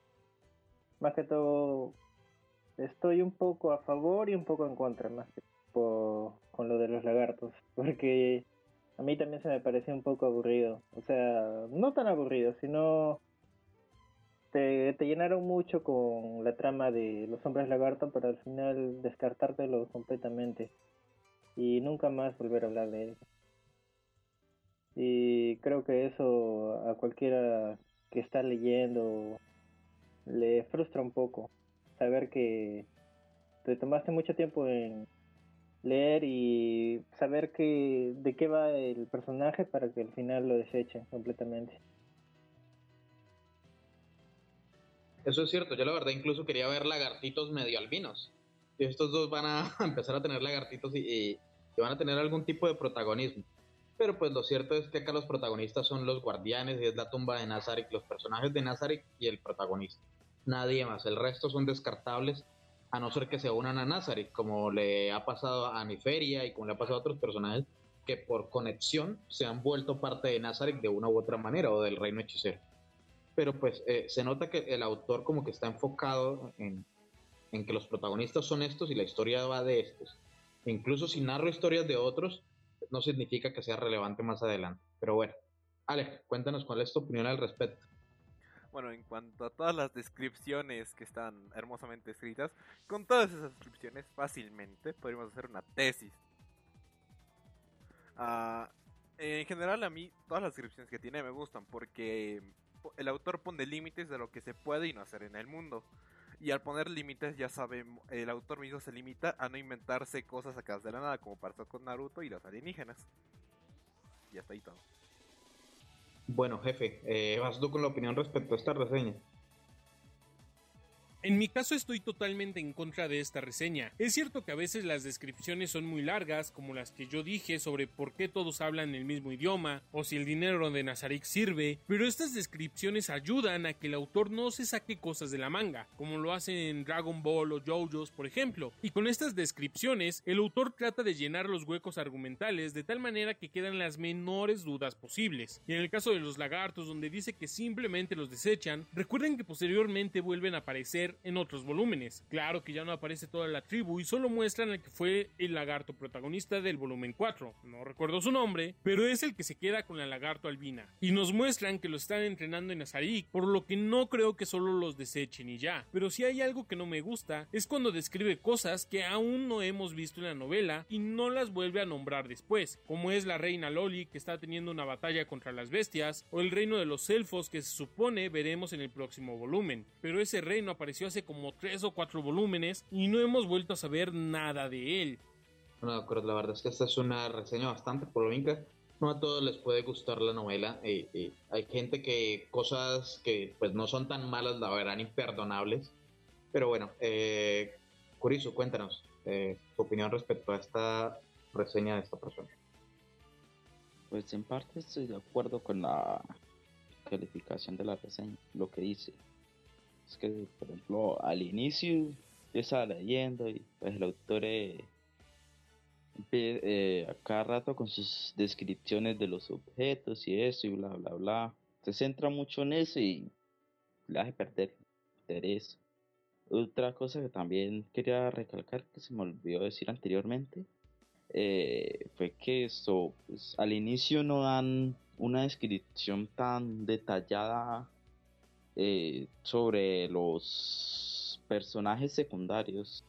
más que todo estoy un poco a favor y un poco en contra, más que con lo de los lagartos, porque a mí también se me parecía un poco aburrido, o sea, no tan aburrido, sino te, te llenaron mucho con la trama de los hombres lagartos, pero al final descartártelo completamente y nunca más volver a hablar de él. Y creo que eso a cualquiera que está leyendo le frustra un poco saber que te tomaste mucho tiempo en leer y saber que de qué va el personaje para que al final lo desechen completamente. Eso es cierto, yo la verdad incluso quería ver lagartitos medio albinos. Y estos dos van a empezar a tener lagartitos y, van a tener algún tipo de protagonismo. Pero pues lo cierto es que acá los protagonistas son los guardianes y es la tumba de Nazarick, los personajes de Nazarick y el protagonista. Nadie más, el resto son descartables a no ser que se unan a Nazarick, como le ha pasado a Niferia y como le ha pasado a otros personajes que por conexión se han vuelto parte de Nazarick de una u otra manera o del reino hechicero. Pero pues eh, se nota que el autor como que está enfocado en, en que los protagonistas son estos y la historia va de estos. incluso si narro historias de otros, no significa que sea relevante más adelante. Pero bueno, Alex, cuéntanos cuál es tu opinión al respecto. Bueno, en cuanto a todas las descripciones que están hermosamente escritas, con todas esas descripciones fácilmente podríamos hacer una tesis. Uh, en general a mí todas las descripciones que tiene me gustan porque el autor pone límites de lo que se puede y no hacer en el mundo. Y al poner límites, ya sabemos, el autor mismo se limita a no inventarse cosas sacadas de la nada, como pasó con Naruto y los alienígenas. Y hasta ahí todo. Bueno, jefe, eh, vas tú con la opinión respecto a esta reseña. En mi caso estoy totalmente en contra de esta reseña. Es cierto que a veces las descripciones son muy largas, como las que yo dije sobre por qué todos hablan el mismo idioma, o si el dinero de Nazarik sirve, pero estas descripciones ayudan a que el autor no se saque cosas de la manga, como lo hacen en Dragon Ball o JoJo's, por ejemplo. Y con estas descripciones, el autor trata de llenar los huecos argumentales de tal manera que quedan las menores dudas posibles. Y en el caso de los lagartos, donde dice que simplemente los desechan, recuerden que posteriormente vuelven a aparecer en otros volúmenes. Claro que ya no aparece toda la tribu y solo muestran al que fue el lagarto protagonista del volumen 4. No recuerdo su nombre, pero es el que se queda con la lagarto albina. Y nos muestran que lo están entrenando en Azarik, por lo que no creo que solo los desechen y ya. Pero si hay algo que no me gusta, es cuando describe cosas que aún no hemos visto en la novela y no las vuelve a nombrar después, como es la reina Loli que está teniendo una batalla contra las bestias, o el reino de los elfos que se supone veremos en el próximo volumen. Pero ese reino apareció hace como tres o cuatro volúmenes y no hemos vuelto a saber nada de él. Bueno, de acuerdo, la verdad es que esta es una reseña bastante polémica. No a todos les puede gustar la novela. y hay gente que cosas que pues no son tan malas la verán imperdonables. Pero bueno, eh, Curizo, cuéntanos eh, tu opinión respecto a esta reseña de esta persona. Pues en parte estoy de acuerdo con la calificación de la reseña, lo que dice. Es que, por ejemplo, al inicio yo estaba leyendo y pues el autor eh, eh, a cada rato con sus descripciones de los objetos y eso y bla, bla, bla. Se centra mucho en eso y le hace perder interés. Otra cosa que también quería recalcar que se me olvidó decir anteriormente eh, fue que esto, pues, al inicio no dan una descripción tan detallada eh, sobre los personajes secundarios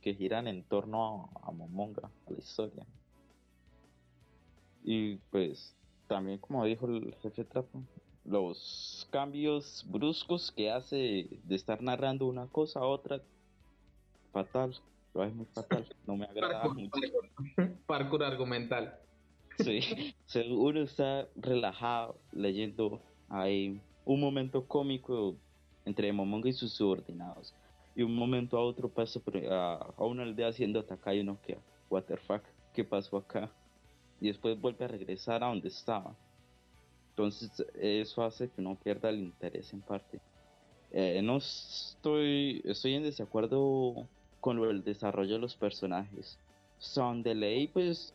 que giran en torno a, Momonga, a la historia. Y pues también como dijo el jefe Trapo, los cambios bruscos que hace de estar narrando una cosa a otra, fatal, lo es muy fatal, no me agrada mucho. Parkour argumental. Sí, uno está relajado leyendo ahí un momento cómico entre Momonga y sus subordinados. Y un momento a otro pasa a, una aldea siendo atacada y uno que, what ¿qué pasó acá? Y después vuelve a regresar a donde estaba. Entonces eso hace que uno pierda el interés en parte. Eh, no estoy, estoy en desacuerdo con el desarrollo de los personajes. Son de ley, pues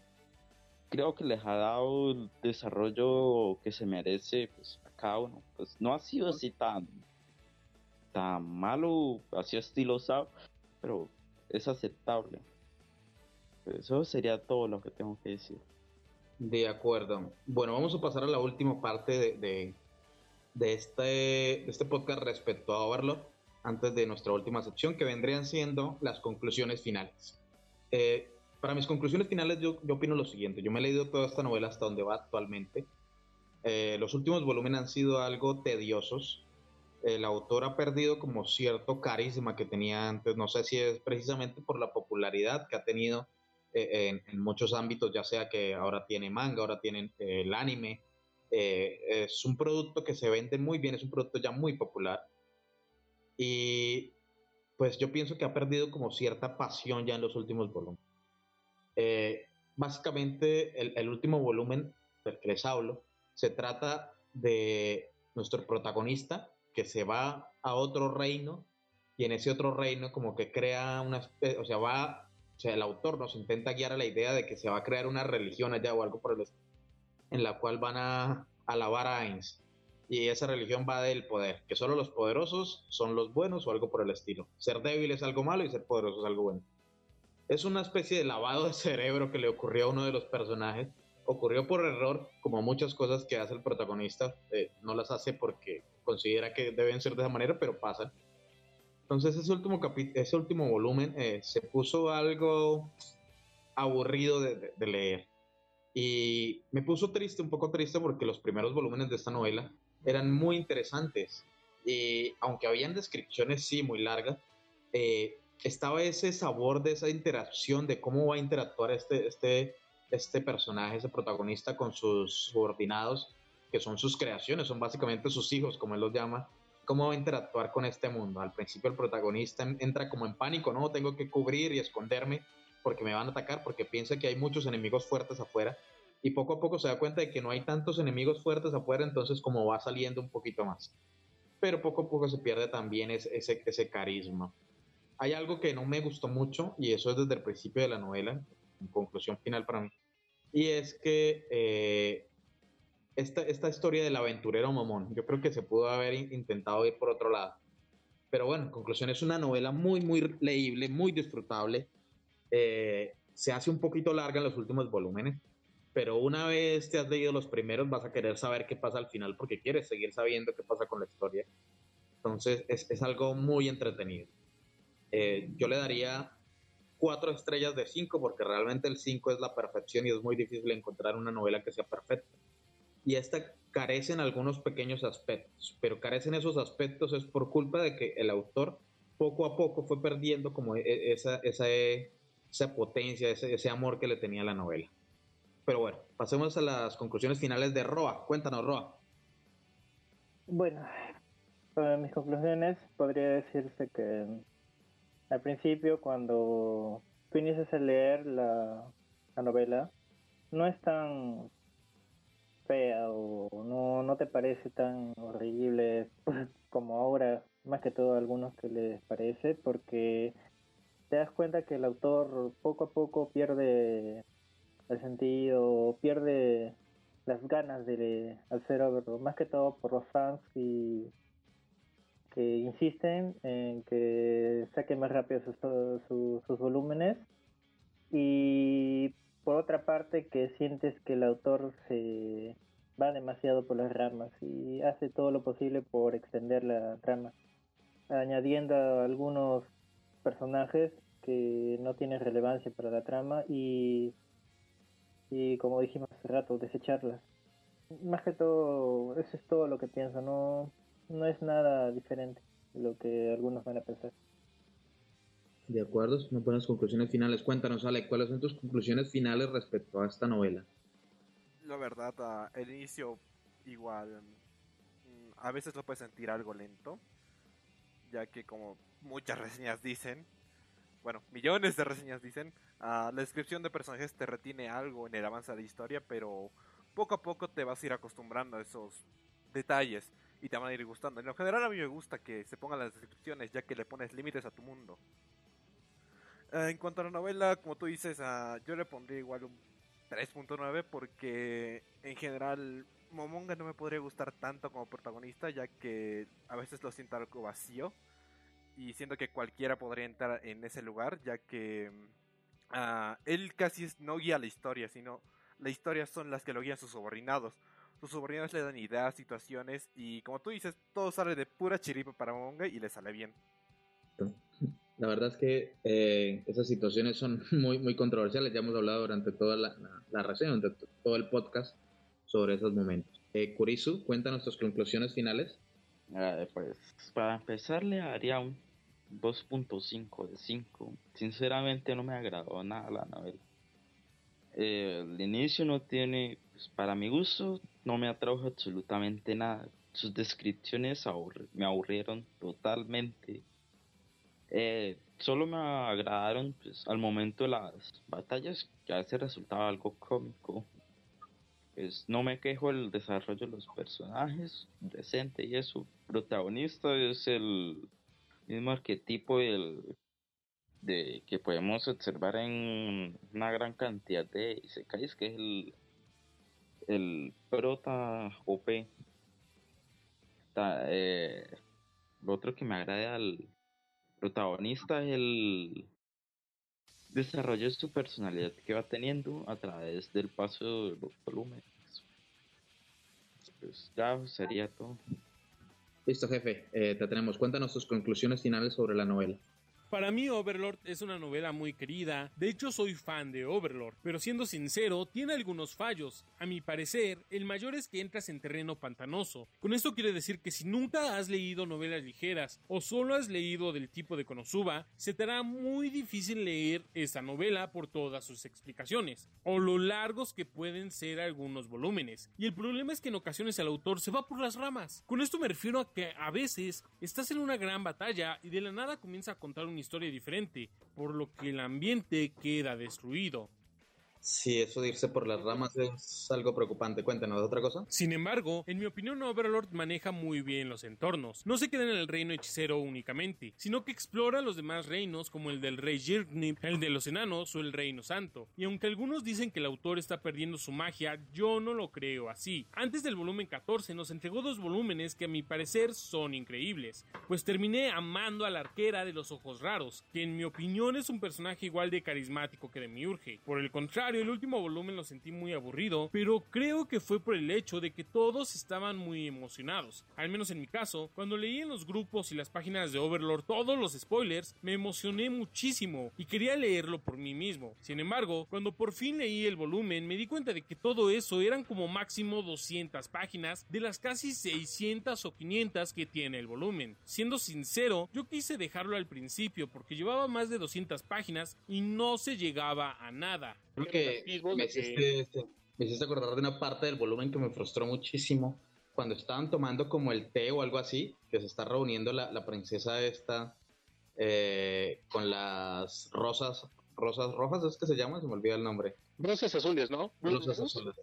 creo que les ha dado el desarrollo que se merece pues, cada uno. Pues no ha sido así tan, tan malo, así estilosado, pero es aceptable. Eso sería todo lo que tengo que decir. De acuerdo. Bueno, vamos a pasar a la última parte de, de, este, este podcast respecto a Overlord, antes de nuestra última sección, que vendrían siendo las conclusiones finales. Eh, para mis conclusiones finales, yo, yo opino lo siguiente. Yo me he leído toda esta novela hasta donde va actualmente. Eh, los últimos volúmenes han sido algo tediosos. El autor ha perdido como cierto carisma que tenía antes. No sé si es precisamente por la popularidad que ha tenido eh, en, muchos ámbitos, ya sea que ahora tiene manga, ahora tiene eh, el anime. es un producto que se vende muy bien, es un producto ya muy popular. Y pues yo pienso que ha perdido como cierta pasión ya en los últimos volúmenes. Eh, básicamente el, el, último volumen del que les hablo se trata de nuestro protagonista que se va a otro reino y en ese otro reino como que crea una, o sea, va, o sea, el autor nos intenta guiar a la idea de que se va a crear una religión allá o algo por el estilo, en la cual van a alabar a Ainz. Y esa religión va del poder, que solo los poderosos son los buenos o algo por el estilo. Ser débil es algo malo y ser poderoso es algo bueno. Es una especie de lavado de cerebro que le ocurrió a uno de los personajes. Ocurrió por error, como muchas cosas que hace el protagonista. Eh, no las hace porque considera que deben ser de esa manera, pero pasan. Entonces ese último, ese último volumen eh, se puso algo aburrido de, de leer. Y me puso triste, un poco triste, porque los primeros volúmenes de esta novela eran muy interesantes. Y aunque habían descripciones, sí, muy largas, eh, estaba ese sabor de esa interacción, de cómo va a interactuar este, este, este personaje, ese protagonista con sus subordinados, que son sus creaciones, son básicamente sus hijos, como él los llama, cómo va a interactuar con este mundo. Al principio el protagonista entra como en pánico, no, tengo que cubrir y esconderme porque me van a atacar, porque piensa que hay muchos enemigos fuertes afuera y poco a poco se da cuenta de que no hay tantos enemigos fuertes afuera, entonces como va saliendo un poquito más. Pero poco a poco se pierde también ese, ese, carisma. Hay algo que no me gustó mucho, y eso es desde el principio de la novela, en conclusión final para mí, y es que eh, esta, esta historia del aventurero mamón, yo creo que se pudo haber intentado ir por otro lado. Pero bueno, en conclusión, es una novela muy, muy leíble, muy disfrutable. Eh, se hace un poquito larga en los últimos volúmenes, pero una vez te has leído los primeros vas a querer saber qué pasa al final porque quieres seguir sabiendo qué pasa con la historia. Entonces es, es algo muy entretenido. Eh, yo le daría cuatro estrellas de cinco porque realmente el cinco es la perfección y es muy difícil encontrar una novela que sea perfecta. Y esta carece en algunos pequeños aspectos, pero carecen esos aspectos es por culpa de que el autor poco a poco fue perdiendo como e, e, esa, esa, esa potencia, ese, ese amor que le tenía a la novela. Pero bueno, pasemos a las conclusiones finales de Roa. Cuéntanos, Roa. Bueno, para mis conclusiones podría decirse que al principio cuando tú inicias a leer la, novela, no es tan fea o no, no te parece tan horrible como ahora, más que todo a algunos que les parece, porque te das cuenta que el autor poco a poco pierde el sentido, pierde las ganas de hacer Overlord, más que todo por los fans y insisten en que saquen más rápido sus, sus volúmenes y por otra parte que sientes que el autor se va demasiado por las ramas y hace todo lo posible por extender la trama, añadiendo algunos personajes que no tienen relevancia para la trama y y como dijimos hace rato, desecharlas. Más que todo, eso es todo lo que pienso, no, no es nada diferente de lo que algunos van a pensar. De acuerdo, son buenas conclusiones finales. Cuéntanos, Ale, ¿cuáles son tus conclusiones finales respecto a esta novela? La verdad, uh, el inicio igual, mm, a veces lo puedes sentir algo lento, ya que como muchas reseñas dicen, bueno, millones de reseñas dicen, uh, la descripción de personajes te retiene algo en el avance de la historia, pero poco a poco te vas a ir acostumbrando a esos detalles y te van a ir gustando. En lo general a mí me gusta que se pongan las descripciones ya que le pones límites a tu mundo. Uh, en cuanto a la novela, como tú dices, uh, yo le pondría igual un 3.9 porque en general Momonga no me podría gustar tanto como protagonista ya que a veces lo siento algo vacío y siento que cualquiera podría entrar en ese lugar, ya que uh, él casi no guía la historia, sino la historia son las que lo guían sus subordinados. Sus subordinados le dan ideas, situaciones y como tú dices, todo sale de pura chiripa para Monga y le sale bien. La verdad es que eh, esas situaciones son muy, muy controversiales. Ya hemos hablado durante toda la, la, reseña, durante todo el podcast sobre esos momentos. Eh, Kurisu, cuéntanos tus conclusiones finales. pues para empezar le haría un 2.5 de 5. Sinceramente no me agradó nada la novela. El inicio no tiene, pues, para mi gusto, no me atrajo absolutamente nada. sus descripciones me aburrieron totalmente. Eh, solo me agradaron pues, al momento de las batallas, que a veces resultaba algo cómico. Pues no me quejo el desarrollo de los personajes, decente y eso. protagonista es el mismo arquetipo del, de que podemos observar en una gran cantidad de isekais, que es el, el prota OP. Eh, lo otro que me agrada al protagonista es el desarrollo de su personalidad que va teniendo a través del paso de los volúmenes. Pues ya sería todo. Listo, jefe, eh, te tenemos. Cuéntanos tus conclusiones finales sobre la novela. Para mí Overlord es una novela muy querida, de hecho soy fan de Overlord, pero siendo sincero, tiene algunos fallos. A mi parecer, el mayor es que entras en terreno pantanoso. Con esto quiere decir que si nunca has leído novelas ligeras o solo has leído del tipo de Konosuba, se te hará muy difícil leer esta novela por todas sus explicaciones, o lo largos que pueden ser algunos volúmenes. Y el problema es que en ocasiones el autor se va por las ramas. Con esto me refiero a que a veces estás en una gran batalla y de la nada comienza a contar un historia diferente, por lo que el ambiente queda destruido. Sí, eso de irse por las ramas es algo preocupante. Cuéntanos, ¿otra cosa? Sin embargo, en mi opinión, Overlord maneja muy bien los entornos. No se queda en el reino hechicero únicamente, sino que explora los demás reinos como el del rey Jirknip, el de los enanos o el reino santo. Y aunque algunos dicen que el autor está perdiendo su magia, yo no lo creo así. Antes del volumen 14 nos entregó dos volúmenes que a mi parecer son increíbles, pues terminé amando a la arquera de los ojos raros, que en mi opinión es un personaje igual de carismático que de Miurge. Por el contrario, el último volumen lo sentí muy aburrido, pero creo que fue por el hecho de que todos estaban muy emocionados. Al menos en mi caso, cuando leí en los grupos y las páginas de Overlord todos los spoilers, me emocioné muchísimo y quería leerlo por mí mismo. Sin embargo, cuando por fin leí el volumen, me di cuenta de que todo eso eran como máximo 200 páginas de las casi 600 o 500 que tiene el volumen. Siendo sincero, yo quise dejarlo al principio porque llevaba más de 200 páginas y no se llegaba a nada. Creo que me hiciste, este, me hiciste acordar de una parte del volumen que me frustró muchísimo. Cuando estaban tomando como el té o algo así, que se está reuniendo la, la princesa esta eh, con las rosas, rosas rojas, ¿es que se llama? Se me olvida el nombre. Rosas azules, ¿no? Rosas azules.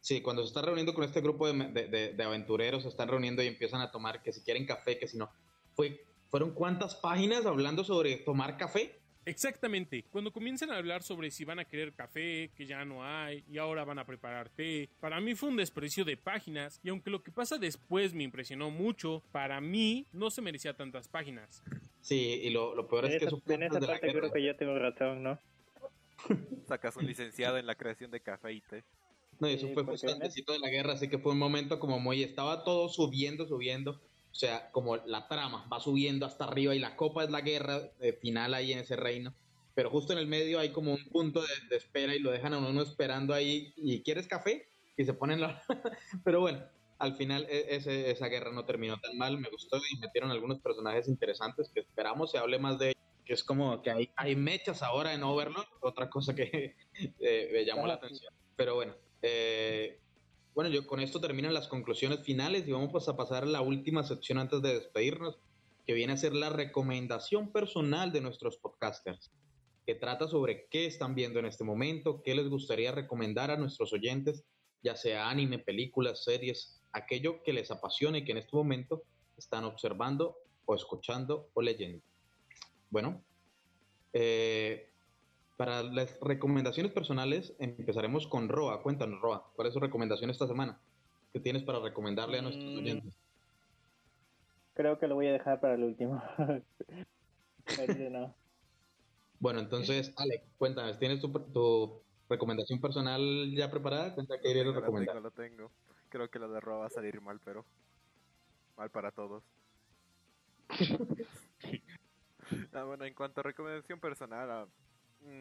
Sí, cuando se está reuniendo con este grupo de, de, de, aventureros, se están reuniendo y empiezan a tomar que si quieren café, que si no. Fue, ¿Fueron cuántas páginas hablando sobre tomar café? Exactamente, cuando comienzan a hablar sobre si van a querer café, que ya no hay, y ahora van a preparar té, para mí fue un desprecio de páginas, y aunque lo que pasa después me impresionó mucho, para mí no se merecía tantas páginas. Sí, y lo, lo peor es que... en esa parte creo que yo tengo razón, ¿no? Sacas un licenciado en la creación de café y té. No, y eso fue justo de la guerra, así que fue un momento como muy... Estaba todo subiendo, subiendo o sea, como la trama va subiendo hasta arriba y la copa es la guerra eh, final ahí en ese reino. Pero justo en el medio hay como un punto de, espera y lo dejan a uno esperando ahí. ¿Y quieres café? Y se ponen la... Pero bueno, al final e, esa guerra no terminó tan mal. Me gustó y metieron algunos personajes interesantes que esperamos se hable más de ellos. Que es como que hay, hay mechas ahora en Overlord, otra cosa que eh, me llamó la atención. Pero bueno, eh, bueno, yo con esto terminan las conclusiones finales y vamos pues a pasar a la última sección antes de despedirnos, que viene a ser la recomendación personal de nuestros podcasters, que trata sobre qué están viendo en este momento, qué les gustaría recomendar a nuestros oyentes, ya sea anime, películas, series, aquello que les apasione que en este momento están observando o escuchando o leyendo. Bueno, eh, para las recomendaciones personales, empezaremos con Roa. Cuéntanos, Roa, ¿cuál es su recomendación esta semana? ¿Qué tienes para recomendarle a nuestros mm. oyentes? Creo que lo voy a dejar para el último. no. Bueno, entonces, Ale, cuéntanos, ¿tienes tu, recomendación personal ya preparada? Cuenta qué lo recomendar. Tengo, lo tengo. Creo que lo de Roa va a salir mal, pero mal para todos. ah, bueno, en cuanto a recomendación personal, ah,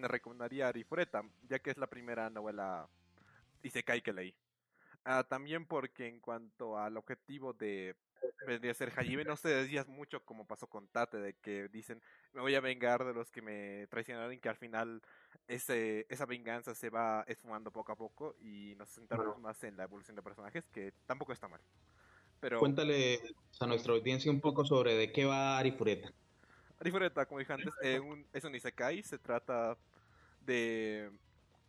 recomendaría Arifureta, ya que es la primera novela Isekai que leí. Ah, también porque en cuanto al objetivo de vendría a ser Hajime, no se decía mucho como pasó con Tate, de que dicen, me voy a vengar de los que me traicionaron y que al final ese, esa venganza se va esfumando poco a poco y nos centramos más en la evolución de personajes, que tampoco está mal. Pero Cuéntale a nuestra audiencia un poco sobre de qué va Arifureta. Arifureta, como dije antes, eh, un- es un isekai. Se trata de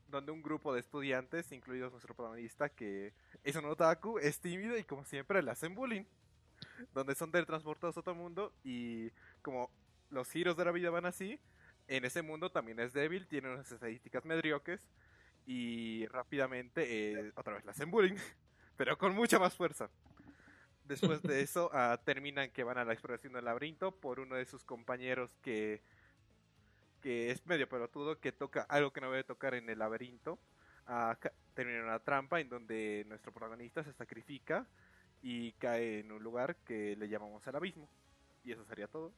donde un grupo de estudiantes, incluidos nuestro protagonista, que es un otaku, es tímido y como siempre le hacen bullying. Donde son teletransportados a otro mundo y como los giros de la vida van así, en ese mundo también es débil, tiene unas estadísticas mediocres y rápidamente eh, otra vez le hacen bullying, pero con mucha más fuerza. Después de eso ah, terminan que van a la exploración del laberinto por uno de sus compañeros que que es medio pelotudo, que toca algo que no debe tocar en el laberinto. Ca- termina una trampa en donde nuestro protagonista se sacrifica y cae en un lugar que le llamamos el abismo. Y eso sería todo.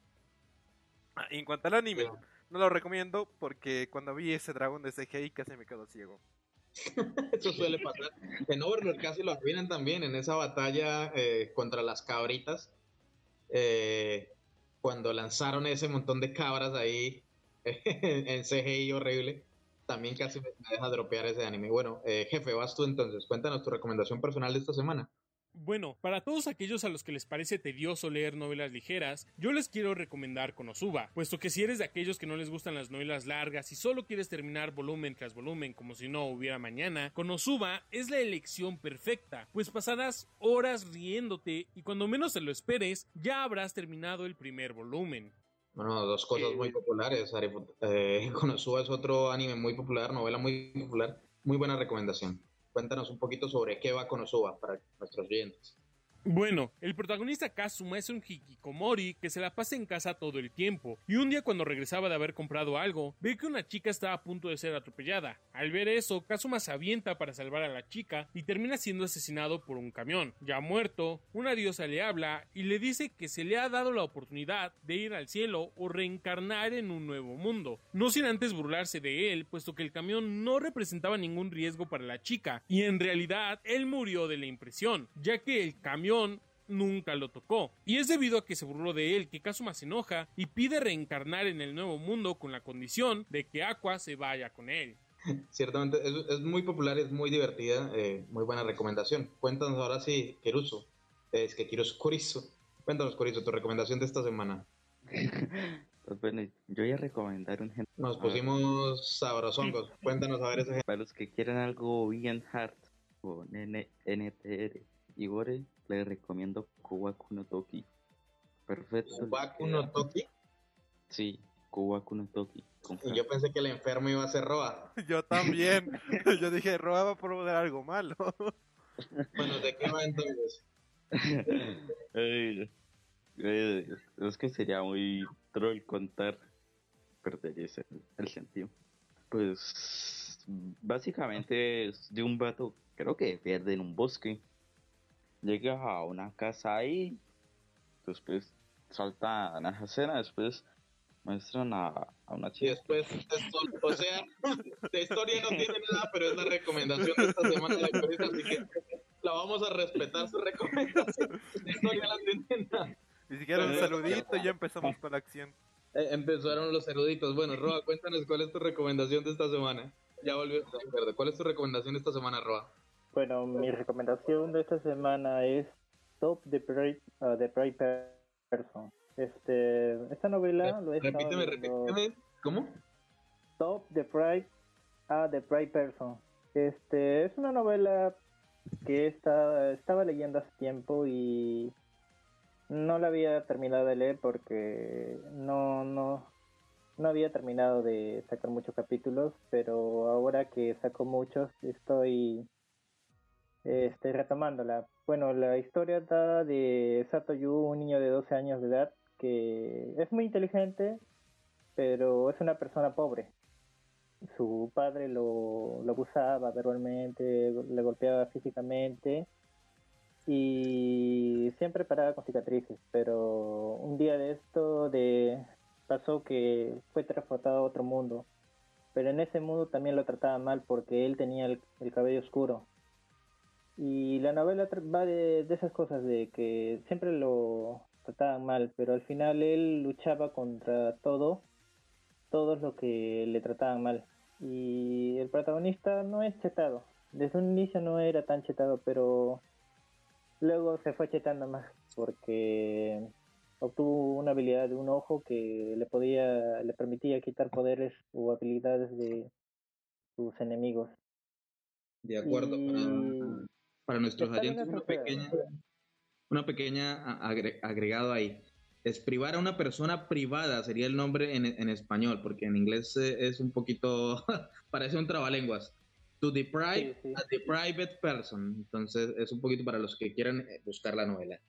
Ah, y en cuanto al anime, no lo recomiendo porque cuando vi ese dragón de CGI casi me quedo ciego. Eso suele pasar. En Overlord casi lo arruinan también en esa batalla eh, contra las cabritas. eh, cuando lanzaron ese montón de cabras ahí en CGI horrible. También casi me deja dropear ese anime. Bueno, eh, jefe, vas tú entonces. Cuéntanos tu recomendación personal de esta semana. Bueno, para todos aquellos a los que les parece tedioso leer novelas ligeras, yo les quiero recomendar Konosuba, puesto que si eres de aquellos que no les gustan las novelas largas y solo quieres terminar volumen tras volumen como si no hubiera mañana, Konosuba es la elección perfecta, pues pasarás horas riéndote y cuando menos te lo esperes, ya habrás terminado el primer volumen. Bueno, dos cosas muy populares. Arifu- Eh, Konosuba es otro anime muy popular, novela muy popular. Muy buena recomendación. Cuéntanos un poquito sobre qué va Konosuba para nuestros oyentes. Bueno, el protagonista Kazuma es un hikikomori que se la pasa en casa todo el tiempo, y un día cuando regresaba de haber comprado algo, ve que una chica está a punto de ser atropellada. Al ver eso, Kazuma se avienta para salvar a la chica y termina siendo asesinado por un camión. Ya muerto, una diosa le habla y le dice que se le ha dado la oportunidad de ir al cielo o reencarnar en un nuevo mundo, no sin antes burlarse de él, puesto que el camión no representaba ningún riesgo para la chica, y en realidad él murió de la impresión, ya que el camión nunca lo tocó. Y es debido a que se burló de él que Kazuma se enoja y pide reencarnar en el nuevo mundo con la condición de que Aqua se vaya con él. Ciertamente es, es muy popular, es muy divertida, eh, muy buena recomendación. Cuéntanos ahora sí, Kiruso. Es que Kiruso, Kuriso. Cuéntanos, Kuriso, tu recomendación de esta semana. Pues bueno, yo voy a recomendar un género Nos pusimos sabrosongos. Cuéntanos a ver ese para los que quieran algo bien hard con N NTR y Gore, les recomiendo Kuwaku no Toki. Perfecto. queda- no Toki. Sí, Kuwaku no Toki. Y yo pensé que el enfermo iba a ser Roa. Yo también. Yo dije, Roa va a promover algo malo. Bueno, ¿de qué va entonces? Ay, eh, es que sería muy troll contar, perdería ese- el sentido. Pues básicamente es de un vato, creo que pierde en un bosque. Llega a una casa ahí, después salta a la escena, después muestran a, a una Y chica. después, esto, o sea, de historia no tiene nada, pero es la recomendación de esta semana de Kuriso, así que la vamos a respetar su recomendación. De historia no tiene nada. Ni siquiera un saludito y ya empezamos con la acción. Eh, empezaron los eruditos. Bueno, Roa, cuéntanos cuál es tu recomendación de esta semana. Ya volvió. ¿Cuál es tu recomendación de esta semana, Roa? Bueno, mi recomendación de esta semana es Top the Pride, uh, the Pride Person. Este, esta novela lo he estado Repíteme, leyendo- repíteme. ¿Cómo? Top the Pride a The Pride Person. Este es una novela que está, estaba leyendo hace tiempo y no la había terminado de leer porque no, no, no había terminado de sacar muchos capítulos, pero ahora que saco muchos estoy este, retomándola. Bueno, la historia da de Sato Yu, un niño de 12 años de edad que es muy inteligente, pero es una persona pobre. Su padre lo, lo abusaba verbalmente, le golpeaba físicamente y siempre paraba con cicatrices, pero un día de esto de pasó que fue transportado a otro mundo, pero en ese mundo también lo trataba mal porque él tenía el cabello oscuro. Y la novela va de, de esas cosas, de que siempre lo trataban mal, pero al final él luchaba contra todo, todos los que le trataban mal. Y el protagonista no es chetado, desde un inicio no era tan chetado, pero luego se fue chetando más porque obtuvo una habilidad de un ojo que le podía, le permitía quitar poderes o habilidades de sus enemigos. De acuerdo, Y- para nuestros Está bien oyentes, una pequeña, una pequeña agre- agregado ahí. Es privar a una persona privada, sería el nombre en, en español, porque en inglés es un poquito, parece un trabalenguas. To deprive Sí, sí. a deprived person. Entonces es un poquito para los que quieran eh, buscar la novela.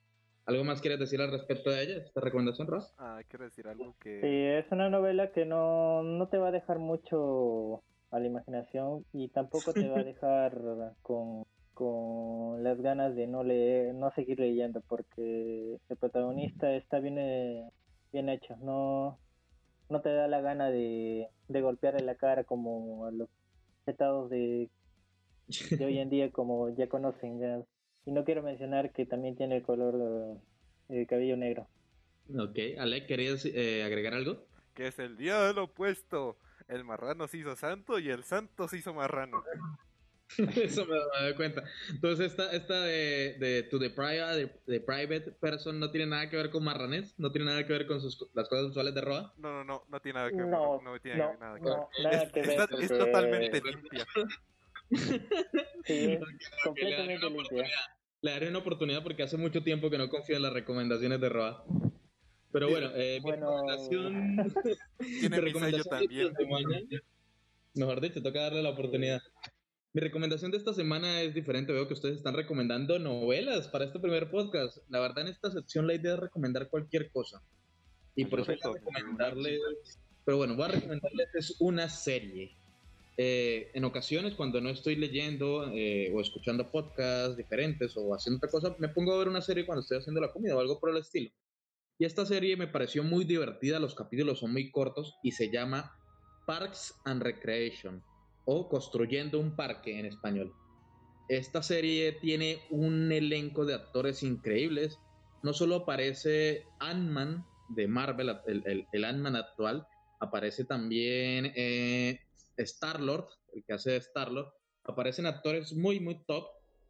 ¿Algo más quieres decir al respecto de ella, esta recomendación, Ross? Ah, quiero decir algo que... Sí, es una novela que no, no te va a dejar mucho a la imaginación y tampoco te va a dejar con, con las ganas de no leer, no seguir leyendo porque el protagonista está bien, eh, bien hecho, no, no te da la gana de, de golpearle la cara como a los petados de, de hoy en día como ya conocen ya. Y no quiero mencionar que también tiene el color de cabello negro. Ok, Ale, ¿querías eh, agregar algo? que es el día del opuesto. El marrano se hizo santo y el santo se hizo marrano. Eso me, me doy cuenta. Entonces, esta, esta de, de To the Private, de, de private Person no tiene nada que ver con marranés, no tiene nada que ver con sus, las cosas usuales de Roa. No, no, no, no tiene nada que ver. No, No, tiene no, nada que ver. no, nada que ver. Está- es totalmente limpia. Sí, Ok, completamente le daré una limpia. oportunidad. Le daré una oportunidad porque hace mucho tiempo que no confío en las recomendaciones de Roa. Pero bueno, eh, mi recomendación. Tiene mi sello también. mejor dicho, toca darle la oportunidad. Mi recomendación de esta semana es diferente. Veo que ustedes están recomendando novelas para este primer podcast. La verdad, en esta sección la idea es recomendar cualquier cosa. Y por eso voy a recomendarles. Pero bueno, voy a recomendarles es una serie. Eh, en ocasiones, cuando no estoy leyendo eh, o escuchando podcasts diferentes o haciendo otra cosa, me pongo a ver una serie cuando estoy haciendo la comida o algo por el estilo. Y esta serie me pareció muy divertida, los capítulos son muy cortos y se llama Parks and Recreation o Construyendo un Parque en español. Esta serie tiene un elenco de actores increíbles. No solo aparece Ant-Man de Marvel, el, el, Ant-Man actual, aparece también eh, Star-Lord, el que hace Star-Lord. Aparecen actores muy, muy top.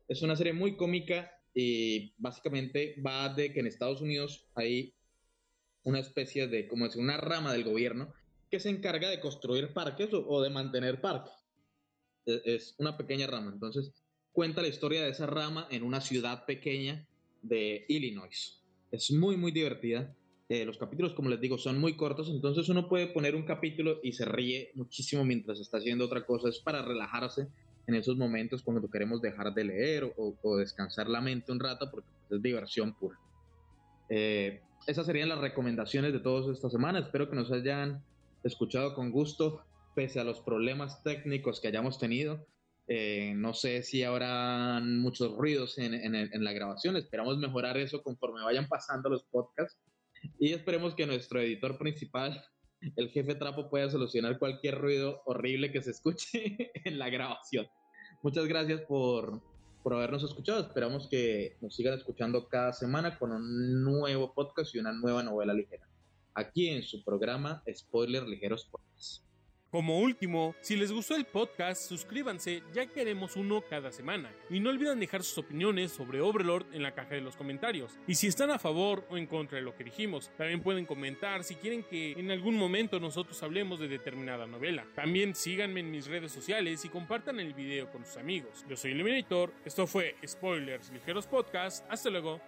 Es una serie muy cómica y básicamente va de que en Estados Unidos hay una especie de, como decir, una rama del gobierno que se encarga de construir parques o de mantener parques. Es, es una pequeña rama. Entonces, cuenta la historia de esa rama en una ciudad pequeña de Illinois. Es muy, muy divertida. Eh, los capítulos, como les digo, son muy cortos, entonces uno puede poner un capítulo y se ríe muchísimo mientras está haciendo otra cosa. Es para relajarse en esos momentos cuando queremos dejar de leer o, descansar la mente un rato porque es diversión pura. Eh, esas serían las recomendaciones de todos esta semana. Espero que nos hayan escuchado con gusto, pese a los problemas técnicos que hayamos tenido. Eh, no sé si habrá muchos ruidos en, en, en, la grabación. Esperamos mejorar eso conforme vayan pasando los podcasts. Y esperemos que nuestro editor principal, el jefe Trapo, pueda solucionar cualquier ruido horrible que se escuche en la grabación. Muchas gracias por, por habernos escuchado. Esperamos que nos sigan escuchando cada semana con un nuevo podcast y una nueva novela ligera. Aquí en su programa Spoiler Ligeros Podcast. Como último, si les gustó el podcast, suscríbanse ya que haremos uno cada semana. Y no olviden dejar sus opiniones sobre Overlord en la caja de los comentarios. Y si están a favor o en contra de lo que dijimos, también pueden comentar si quieren que en algún momento nosotros hablemos de determinada novela. También síganme en mis redes sociales y compartan el video con sus amigos. Yo soy Eliminator, esto fue Spoilers Ligeros Podcast, hasta luego.